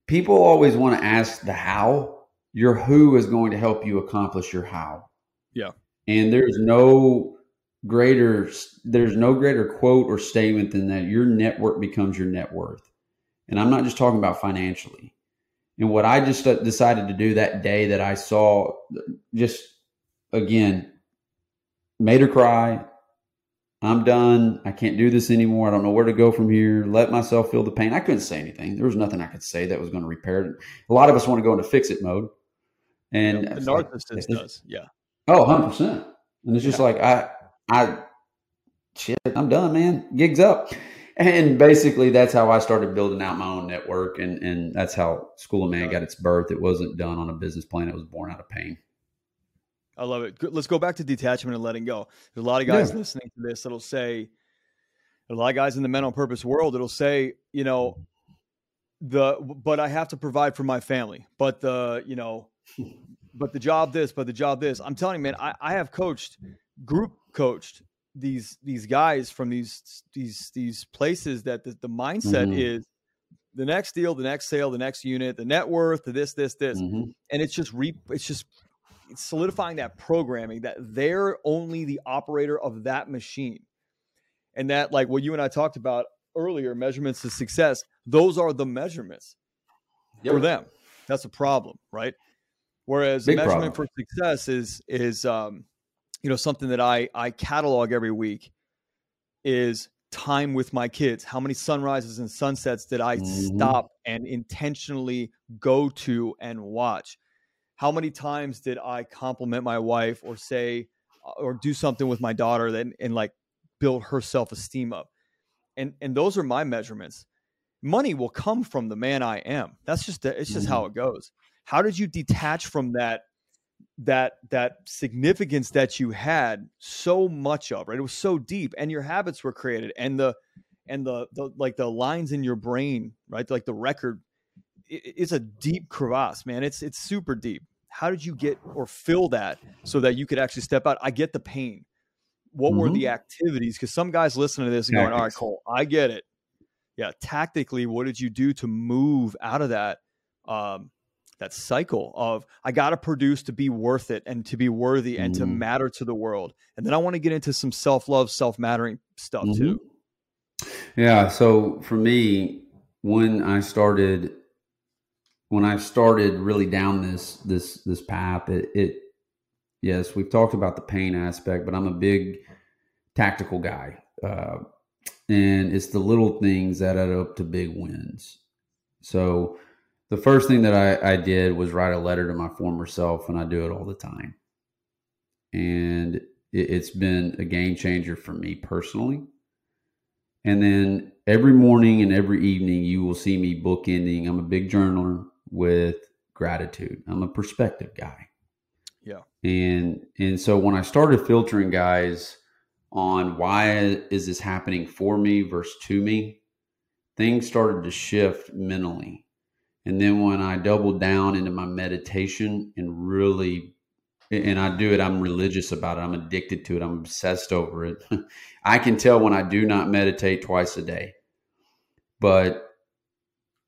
people always want to ask the how. Your who is going to help you accomplish your how.
Yeah.
And there's no greater there's no greater quote or statement than that your network becomes your net worth. And I'm not just talking about financially. And what I just decided to do that day that I saw just again made her cry. I'm done. I can't do this anymore. I don't know where to go from here. Let myself feel the pain. I couldn't say anything. There was nothing I could say that was going to repair it. A lot of us want to go into fix it mode. And
the narcissist like, does. Yeah.
Oh, 100%. And it's just yeah. like, I, I, shit, I'm done, man. Gigs up and basically that's how I started building out my own network, and and that's how School of Man got its birth. It wasn't done on a business plan; it was born out of pain.
I love it. Let's go back to detachment and letting go. There's a lot of guys yeah. listening to this that'll say, a lot of guys in the men on purpose world, it'll say, you know, the but I have to provide for my family, but the you know, but the job this, but the job this. I'm telling you, man, I, I have coached, group coached these these guys from these these these places that the, the mindset mm-hmm. is the next deal, the next sale, the next unit, the net worth, the this, this, this, mm-hmm. and it's just re it's just solidifying that programming that they're only the operator of that machine, and that like what you and I talked about earlier, measurements of success. Those are the measurements yep. for them. That's a problem, right? Whereas Big measurement problem. for success is is um, you know something that i i catalog every week is time with my kids how many sunrises and sunsets did i mm-hmm. stop and intentionally go to and watch how many times did i compliment my wife or say uh, or do something with my daughter that and like build her self-esteem up? And and those are my measurements. Money will come from the man i am. That's just it's just mm-hmm. how it goes. How did you detach from that that that significance that you had so much of right? It was so deep and your habits were created and the and the, the like the lines in your brain right? Like the record it's a deep crevasse man it's it's super deep how did you get or fill that so that you could actually step out i get the pain what mm-hmm. were the activities because some guys listening to this and going all right cole i get it yeah tactically what did you do to move out of that um, that cycle of I got to produce to be worth it and to be worthy and mm-hmm. to matter to the world. And then I want to get into some self love, self mattering stuff mm-hmm. too.
Yeah. So for me, when I started, when I started really down this this this path, it, it yes, we've talked about the pain aspect, but I'm a big tactical guy, uh, and it's the little things that add up to big wins. So the first thing that I, I did was write a letter to my former self, and I do it all the time. And it, it's been a game changer for me personally. And then every morning and every evening, you will see me bookending. I'm a big journaler with gratitude. I'm a perspective guy.
Yeah.
And and so when I started filtering guys on why is this happening for me versus to me, things started to shift mentally and then when I doubled down into my meditation and really, and I do it, I'm religious about it. I'm addicted to it. I'm obsessed over it. I can tell when I do not meditate twice a day. But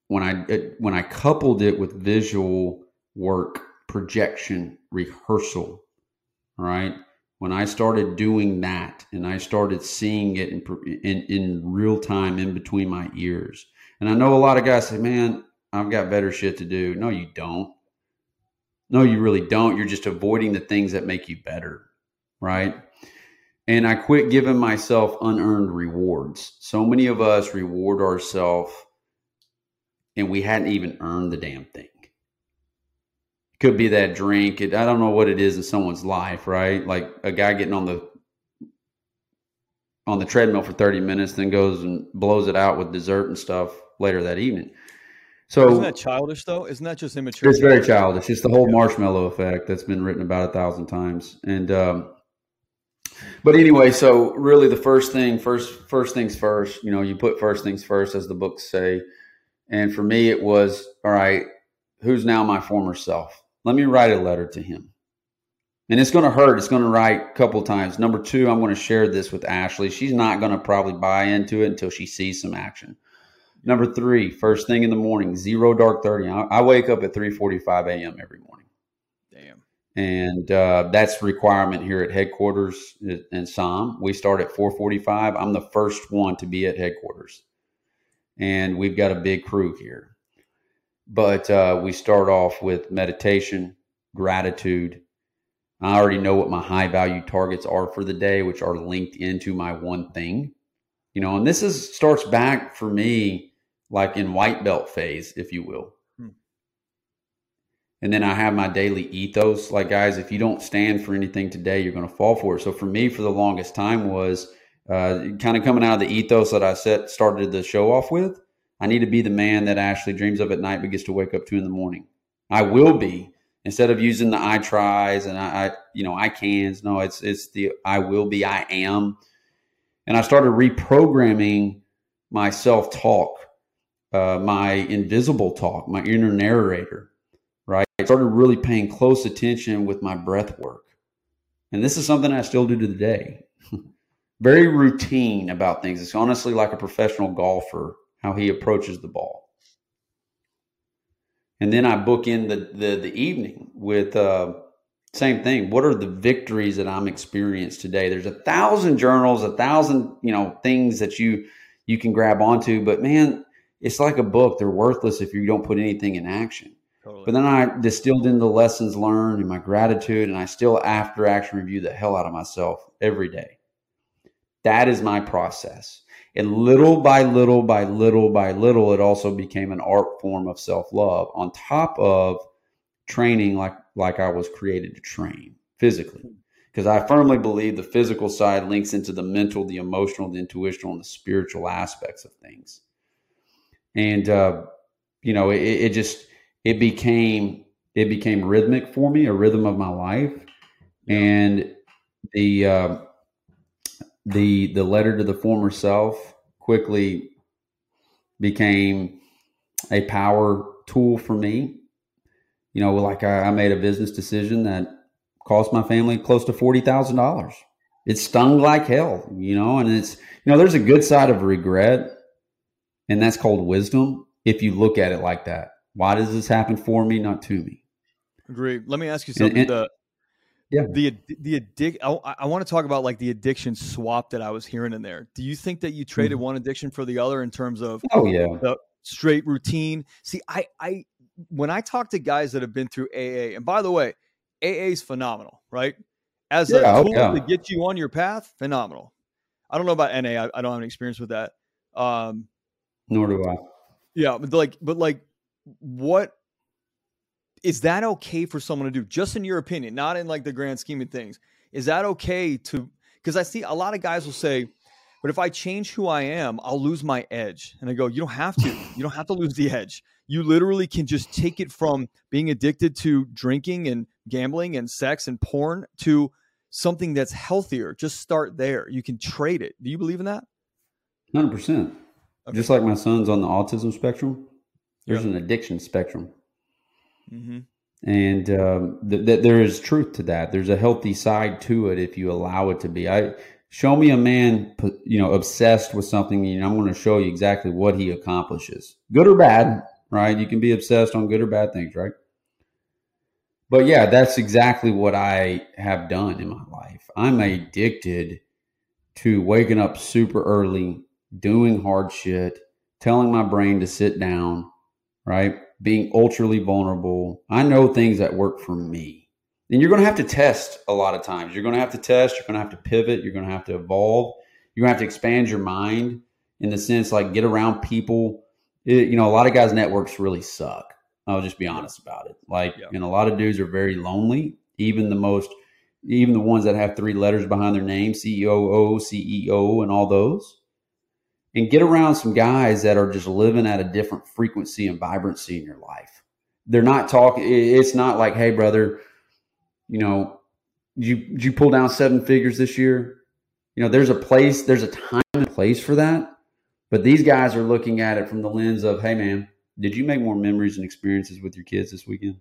when I when I coupled it with visual work, projection, rehearsal, right? When I started doing that and I started seeing it in, in, in real time in between my ears, and I know a lot of guys say, "Man, I've got better shit to do. No, you don't. No, you really don't. You're just avoiding the things that make you better. Right. And I quit giving myself unearned rewards. So many of us reward ourselves and we hadn't even earned the damn thing. Could be that drink. It, I don't know what it is in someone's life, right? Like a guy getting on the on the treadmill for 30 minutes, then goes and blows it out with dessert and stuff later that evening. So
isn't that childish though? Isn't that just immature?
It's very childish. It's the whole marshmallow effect that's been written about a thousand times. And um, but anyway, so really the first thing, first first things first, you know, you put first things first as the books say. And for me it was, all right, who's now my former self? let me write a letter to him. And it's going to hurt. It's going to write a couple times. Number two, I'm going to share this with Ashley. She's not going to probably buy into it until she sees some action. Number three, first thing in the morning, zero dark thirty. I, wake up at three forty-five a.m. every morning.
Damn.
And uh, that's requirement here at headquarters in SOM. We start at four forty-five. I'm the first one to be at headquarters, and we've got a big crew here. But uh, we start off with meditation, gratitude. I already know what my high value targets are for the day, which are linked into my one thing you know, and this is starts back for me like in white belt phase, if you will. Hmm. And then I have my daily ethos. Like, guys, if you don't stand for anything today, you're going to fall for it. So for me, for the longest time, was uh, kind of coming out of the ethos that I set started the show off with. I need to be the man that Ashley dreams of at night, but gets to wake up to in the morning. I will be instead of using the I tries and I, I you know I cans. No, it's it's the I will be. I am and I started reprogramming my self talk, uh, my invisible talk, my inner narrator, right? I started really paying close attention with my breath work. And this is something I still do to the day. Very routine about things. It's honestly like a professional golfer, how he approaches the ball. And then I book in the, the, the evening with, uh, same thing. What are the victories that I'm experienced today? There's a thousand journals, a thousand, you know, things that you you can grab onto, but man, it's like a book. They're worthless if you don't put anything in action. Totally. But then I distilled in the lessons learned and my gratitude, and I still after action review the hell out of myself every day. That is my process. And little by little by little by little, it also became an art form of self love on top of training like like I was created to train physically. Because I firmly believe the physical side links into the mental, the emotional, the intuitional, and the spiritual aspects of things. And uh, you know, it, it just it became it became rhythmic for me, a rhythm of my life, and the uh, the the letter to the former self quickly became a power tool for me you know, like I, I made a business decision that cost my family close to forty thousand dollars. It stung like hell, you know, and it's you know, there's a good side of regret, and that's called wisdom. If you look at it like that, why does this happen for me, not to me?
Agree. Let me ask you something. And, and, the yeah, the the addic. I, I, want to talk about like the addiction swap that I was hearing in there. Do you think that you traded mm-hmm. one addiction for the other in terms of
oh yeah
the straight routine? See, I I when I talk to guys that have been through AA, and by the way, AA is phenomenal, right? As yeah, a tool yeah. to get you on your path, phenomenal. I don't know about NA. I, I don't have any experience with that. Um,
Nor do I.
Yeah, but like, but like, what is that okay for someone to do? Just in your opinion, not in like the grand scheme of things. Is that okay to? Because I see a lot of guys will say, "But if I change who I am, I'll lose my edge." And I go, "You don't have to. You don't have to lose the edge you literally can just take it from being addicted to drinking and gambling and sex and porn to something that's healthier. Just start there. You can trade it. Do you believe in that?
100%. Okay. Just like my son's on the autism spectrum, there's an addiction spectrum. Mm-hmm. And um, th- th- there is truth to that. There's a healthy side to it if you allow it to be. I show me a man, you know, obsessed with something, and I'm going to show you exactly what he accomplishes, good or bad right? You can be obsessed on good or bad things, right? But yeah, that's exactly what I have done in my life. I'm addicted to waking up super early, doing hard shit, telling my brain to sit down, right? Being ultraly vulnerable. I know things that work for me. And you're going to have to test a lot of times. You're going to have to test, you're going to have to pivot, you're going to have to evolve. You're going to have to expand your mind in the sense like get around people it, you know, a lot of guys' networks really suck. I'll just be honest about it. Like, yeah. and a lot of dudes are very lonely. Even the most, even the ones that have three letters behind their name, CEO, CEO, and all those. And get around some guys that are just living at a different frequency and vibrancy in your life. They're not talking. It's not like, hey, brother, you know, you you pull down seven figures this year. You know, there's a place, there's a time and place for that but these guys are looking at it from the lens of, hey, man, did you make more memories and experiences with your kids this weekend?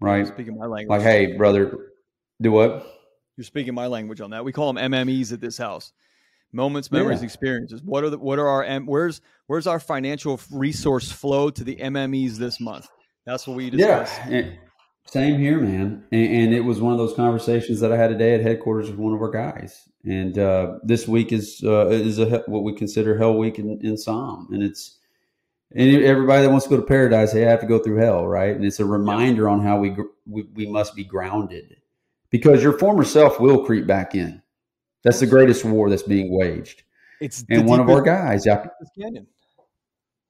right?
Speaking my language.
Like, hey, brother, do what?
You're speaking my language on that. We call them MMEs at this house. Moments, memories,
Yeah.
experiences. What are the what are our M- where's where's our financial resource flow to the MMEs this month? That's what we
Yeah,
discuss.
and- same here, man. And, and it was one of those conversations that I had today at headquarters with one of our guys. And uh, this week is uh, is a, what we consider Hell Week in, in SOM, and it's and everybody that wants to go to paradise, they have to go through hell, right? And it's a reminder on how we, gr- we we must be grounded, because your former self will creep back in. That's the greatest war that's being waged.
It's
And one of our guys, I,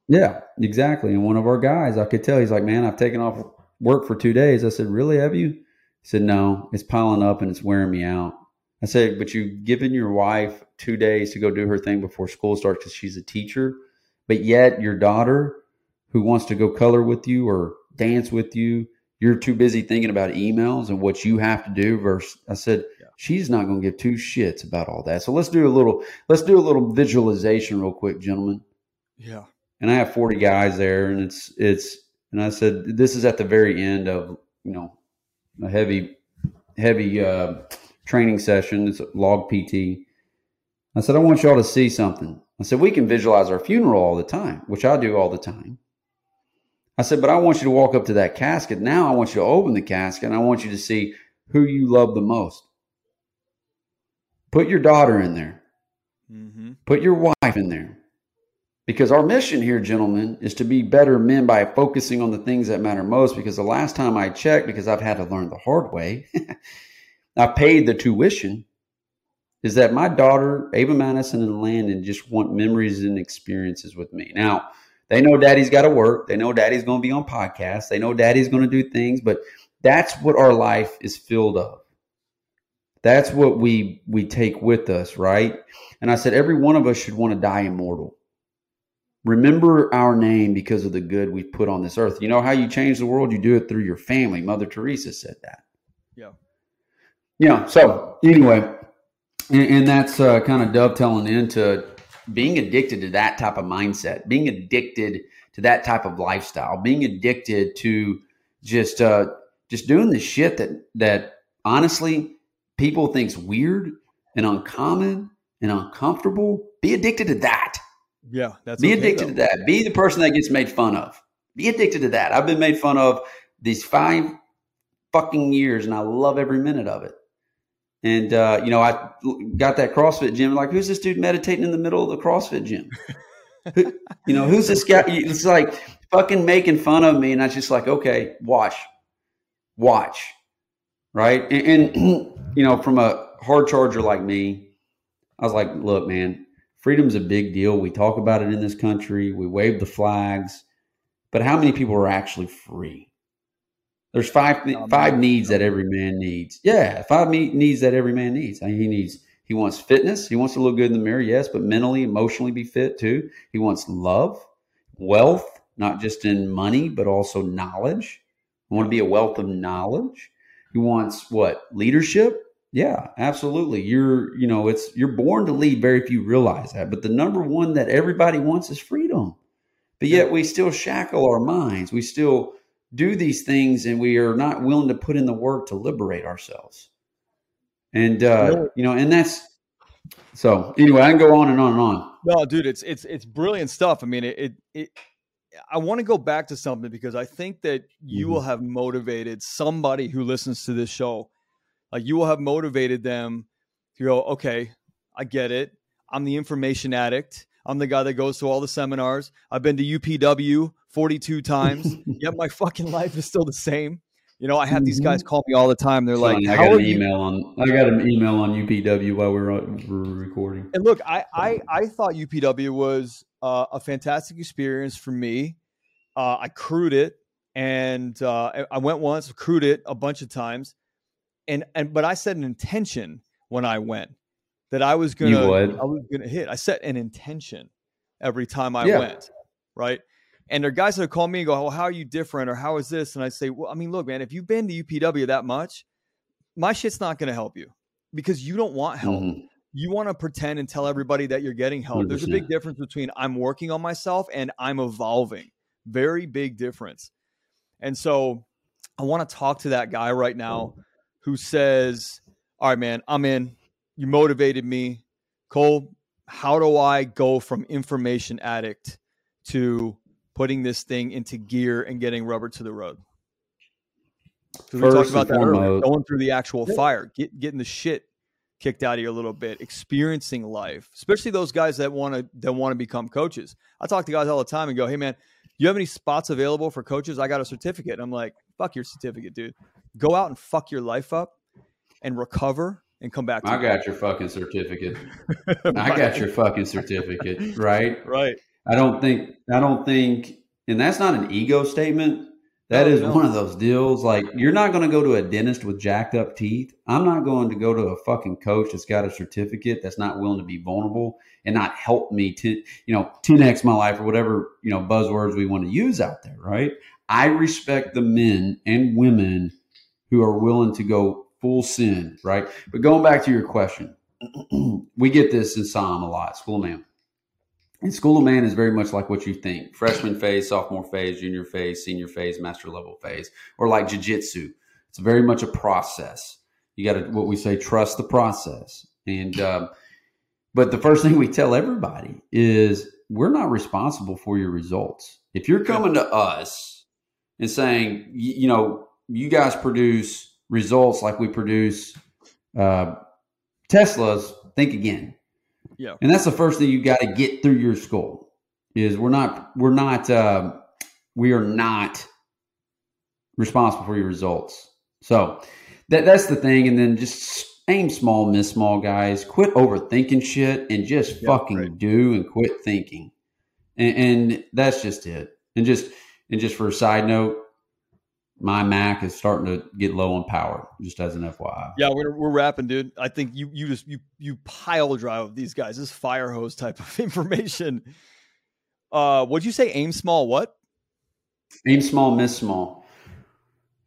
yeah, exactly. And one of our guys, I could tell he's like, man, I've taken off work for two days. I said, really, have you? He said, no, it's piling up and it's wearing me out. I said, but you've given your wife two days to go do her thing before school starts because she's a teacher. But yet your daughter who wants to go color with you or dance with you, you're too busy thinking about emails and what you have to do versus I said. She's not going to give two shits about all that. So let's do a little, let's do a little visualization real quick, gentlemen.
Yeah.
and I have 40 guys there and it's it's and I said this is at the very end of you know a heavy heavy uh, training session. It's a log PT I said I want y'all to see something. I said we can visualize our funeral all the time which I do all the time. I said but I want you to walk up to that casket. Now I want you to open the casket and I want you to see who you love the most put your daughter in there
Mm-hmm.
Put your wife in there. Because our mission here, gentlemen, is to be better men by focusing on the things that matter most. Because the last time I checked, because I've had to learn the hard way, I paid the tuition, is that my daughter, Ava Madison and Landon, just want memories and experiences with me. Now, they know daddy's got to work. They know daddy's going to be on podcasts. They know daddy's going to do things, but that's what our life is filled of. That's what we we take with us, right? And I said every one of us should want to die immortal. Remember our name because of the good we've put on this earth. You know how you change the world? You do it through your family. Mother Teresa said that.
Yeah.
Yeah. So anyway, and, and that's uh, kind of dovetailing into being addicted to that type of mindset, being addicted to that type of lifestyle, being addicted to just uh, just doing the shit that that honestly people think's weird and uncommon and uncomfortable. Be addicted to that.
Yeah. That's
Be
okay,
addicted
though.
to that. Be the person that gets made fun of. Be addicted to that. I've been made fun of these five fucking years, and I love every minute of it. And uh, you know, I got that CrossFit gym. Like, who's this dude meditating in the middle of the CrossFit gym? Who- you know, who's this guy? It's like fucking making fun of me, and I was just like, okay, watch, watch, right? And, and you know, from a hard charger like me, I was like, look, man, freedom's a big deal. We talk about it in this country. We wave the flags, but how many people are actually free? There's five oh,
Not
five needs that every man needs. Yeah, five me- needs that every man needs. I mean, he needs he wants fitness. He wants to look good in the mirror, yes, but mentally, emotionally be fit too. He wants love, wealth, not just in money, but also knowledge. I want to be a wealth of knowledge. He wants what? Leadership? Yeah, absolutely. You're, you know, it's you're born to lead. Very few realize that. But the number one that everybody wants is freedom. But yet we still shackle our minds. We still do these things and we are not willing to put in the work to liberate ourselves. And uh, you know, and that's so anyway, I can go on and on and on.
No, dude, it's it's it's brilliant stuff. I mean, it it, it I want to go back to something because I think that you
Mhm.
will have motivated somebody who listens to this show. Like you will have motivated them to go, okay, I get it. I'm the information addict. I'm the guy that goes to all the seminars. I've been to UPW 42 times. yet my fucking life is still the same. You know, I have these guys call me all the time. They're like,
I got an
you?"
email on I got an email on UPW while we were, we were recording.
And look, I I, I thought UPW was uh, a fantastic experience for me. Uh, I crewed it, and uh, I- I went once, crewed it a bunch of times, and and but I set an intention when I went that I was gonna. I was gonna hit. I set an intention every time I
Yeah.
went, right? And there are guys that call me and go, "Well, how are you different?" or "How is this?" And I say, "Well, I mean, look, man, if you've been to UPW that much, my shit's not going to help you because you don't want help
Mhm.
you want to pretend and tell everybody that you're getting help. There's a big difference between I'm working on myself and I'm evolving. Very big difference. And so I want to talk to that guy right now who says, All right, man, I'm in. You motivated me. Cole, how do I go from information addict to putting this thing into gear and getting rubber to the road? we talked about that earlier, going through the actual fire, get, getting the shit kicked out of you a little bit, experiencing life, especially those guys that want to that want to become coaches. I talk to guys all the time and go, "Hey, man, do you have any spots available for coaches? I got a certificate." And I'm like, "Fuck your certificate, dude. Go out and fuck your life up and recover and come back."
I got your fucking certificate. I got your fucking certificate. Right.
Right.
I don't think. I don't think. And that's not an ego statement. That is one of those deals. Like you're not going to go to a dentist with jacked up teeth. I'm not going to go to a fucking coach that's got a certificate that's not willing to be vulnerable and not help me to, you know, 10x my life or whatever, you know, buzzwords we want to use out there, right? I respect the men and women who are willing to go full sin, right? But going back to your question, we get this in SOM a lot, school of man. And School of Man is very much like what you think freshman phase, sophomore phase, junior phase, senior phase, master level phase, or like jujitsu. It's very much a process. You got to, what we say, trust the process. And, um, but the first thing we tell everybody is we're not responsible for your results. If you're coming to us and saying, you, know, you guys produce results like we produce uh, Teslas, think again
yeah.
And that's the first thing you got to get through your skull is we're not we're not uh, we are not responsible for your results. So that that's the thing. And then just aim small, miss small, guys. Quit overthinking shit and just yeah, fucking right. do and quit thinking. And, and that's just it. And just and just for a side note, my Mac is starting to get low on power. Just as an FYI.
Yeah, we're we're wrapping, dude. I think you you just you you pile drive of these guys. This fire hose type of information. Uh, what'd you say? Aim small. What?
Aim small, miss small.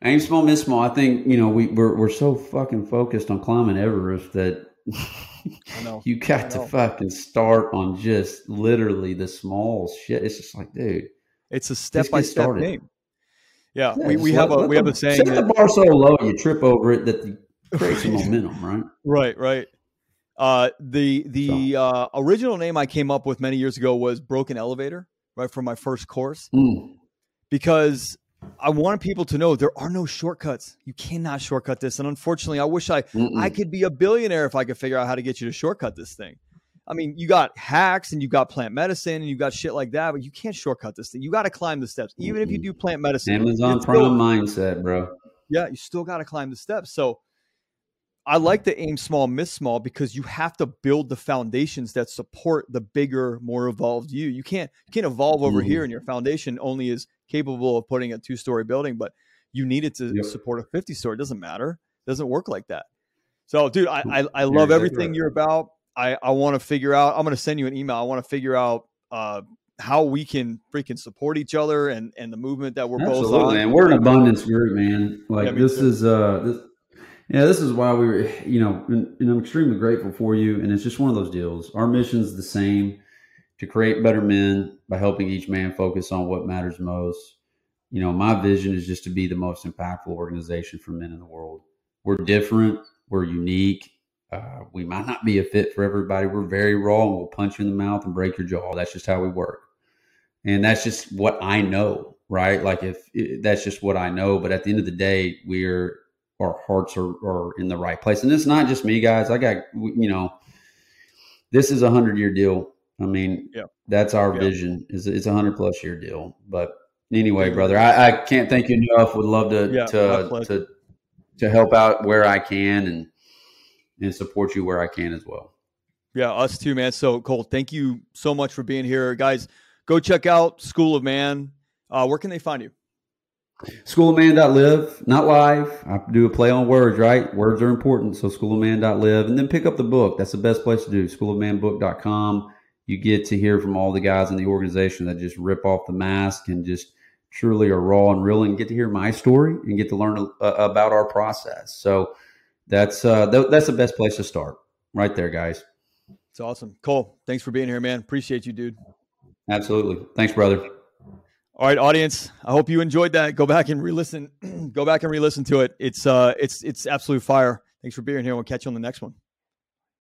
Aim small, miss small. I think you know we we're we're so fucking focused on climbing Everest that you got to fucking start on just literally the small shit. It's just like, dude,
it's a step by step game. Yeah, yeah we, we have a we have a saying
set that, the bar so low you trip over it that you create momentum, right?
Right, right. Uh, the the so. uh, original name I came up with many years ago was Broken Elevator, right from my first course, mm. because I wanted people to know there are no shortcuts. You cannot shortcut this, and unfortunately, I wish I Mm-mm. I could be a billionaire if I could figure out how to get you to shortcut this thing. I mean, you got hacks and you got plant medicine and you got shit like that, but you can't shortcut this thing. You got to climb the steps, even if you do plant medicine.
Amazon Prime still, mindset, bro.
Yeah, you still got to climb the steps. So I like the aim small, miss small because you have to build the foundations that support the bigger, more evolved you. You can't you can't evolve over mm. here, and your foundation only is capable of putting a two story building, but you need it to yep. support a fifty story. It doesn't matter. It doesn't work like that. So, dude, I I, I love everything you're about. I, I want to figure out, I'm going to send you an email. I want to figure out, uh, how we can freaking support each other and, and the movement that we're Absolutely, both on.
Absolutely, man. We're an abundance group, man. Like yeah, this too. is, uh, this, yeah, this is why we were, you know, and, and, I'm extremely grateful for you. And it's just one of those deals. Our mission is the same to create better men by helping each man focus on what matters most. You know, my vision is just to be the most impactful organization for men in the world. We're different, we're unique, uh, we might not be a fit for everybody. We're very raw and we'll punch you in the mouth and break your jaw. That's just how we work. And that's just what I know, right? Like if it, that's just what I know. But at the end of the day, we're, our hearts are, are in the right place. And it's not just me, guys. I got, you know, this is a hundred year deal. I mean, yeah. that's our yeah. vision is it's a hundred plus year deal. But anyway, brother, I, I can't thank you enough. Would love to, yeah, to, to, to help out where I can and, and support you where I can as well.
Yeah, us too, man. So Cole, thank you so much for being here, guys. Go check out School of Man. Uh, where can they find you?
Schoolofman.live, not live. I do a play on words, right? Words are important. So schoolofman.live and then pick up the book. That's the best place to do. Schoolofmanbook.com. You get to hear from all the guys in the organization that just rip off the mask and just truly are raw and real and get to hear my story and get to learn uh, about our process. So that's uh, th- that's the best place to start, right there, guys.
It's awesome, Cole. Thanks for being here, man. Appreciate you, dude.
Absolutely. Thanks, brother.
All right, audience. I hope you enjoyed that. Go back and re-listen. Go back and re-listen to it. It's uh, it's it's absolute fire. Thanks for being here. We'll catch you on the next one.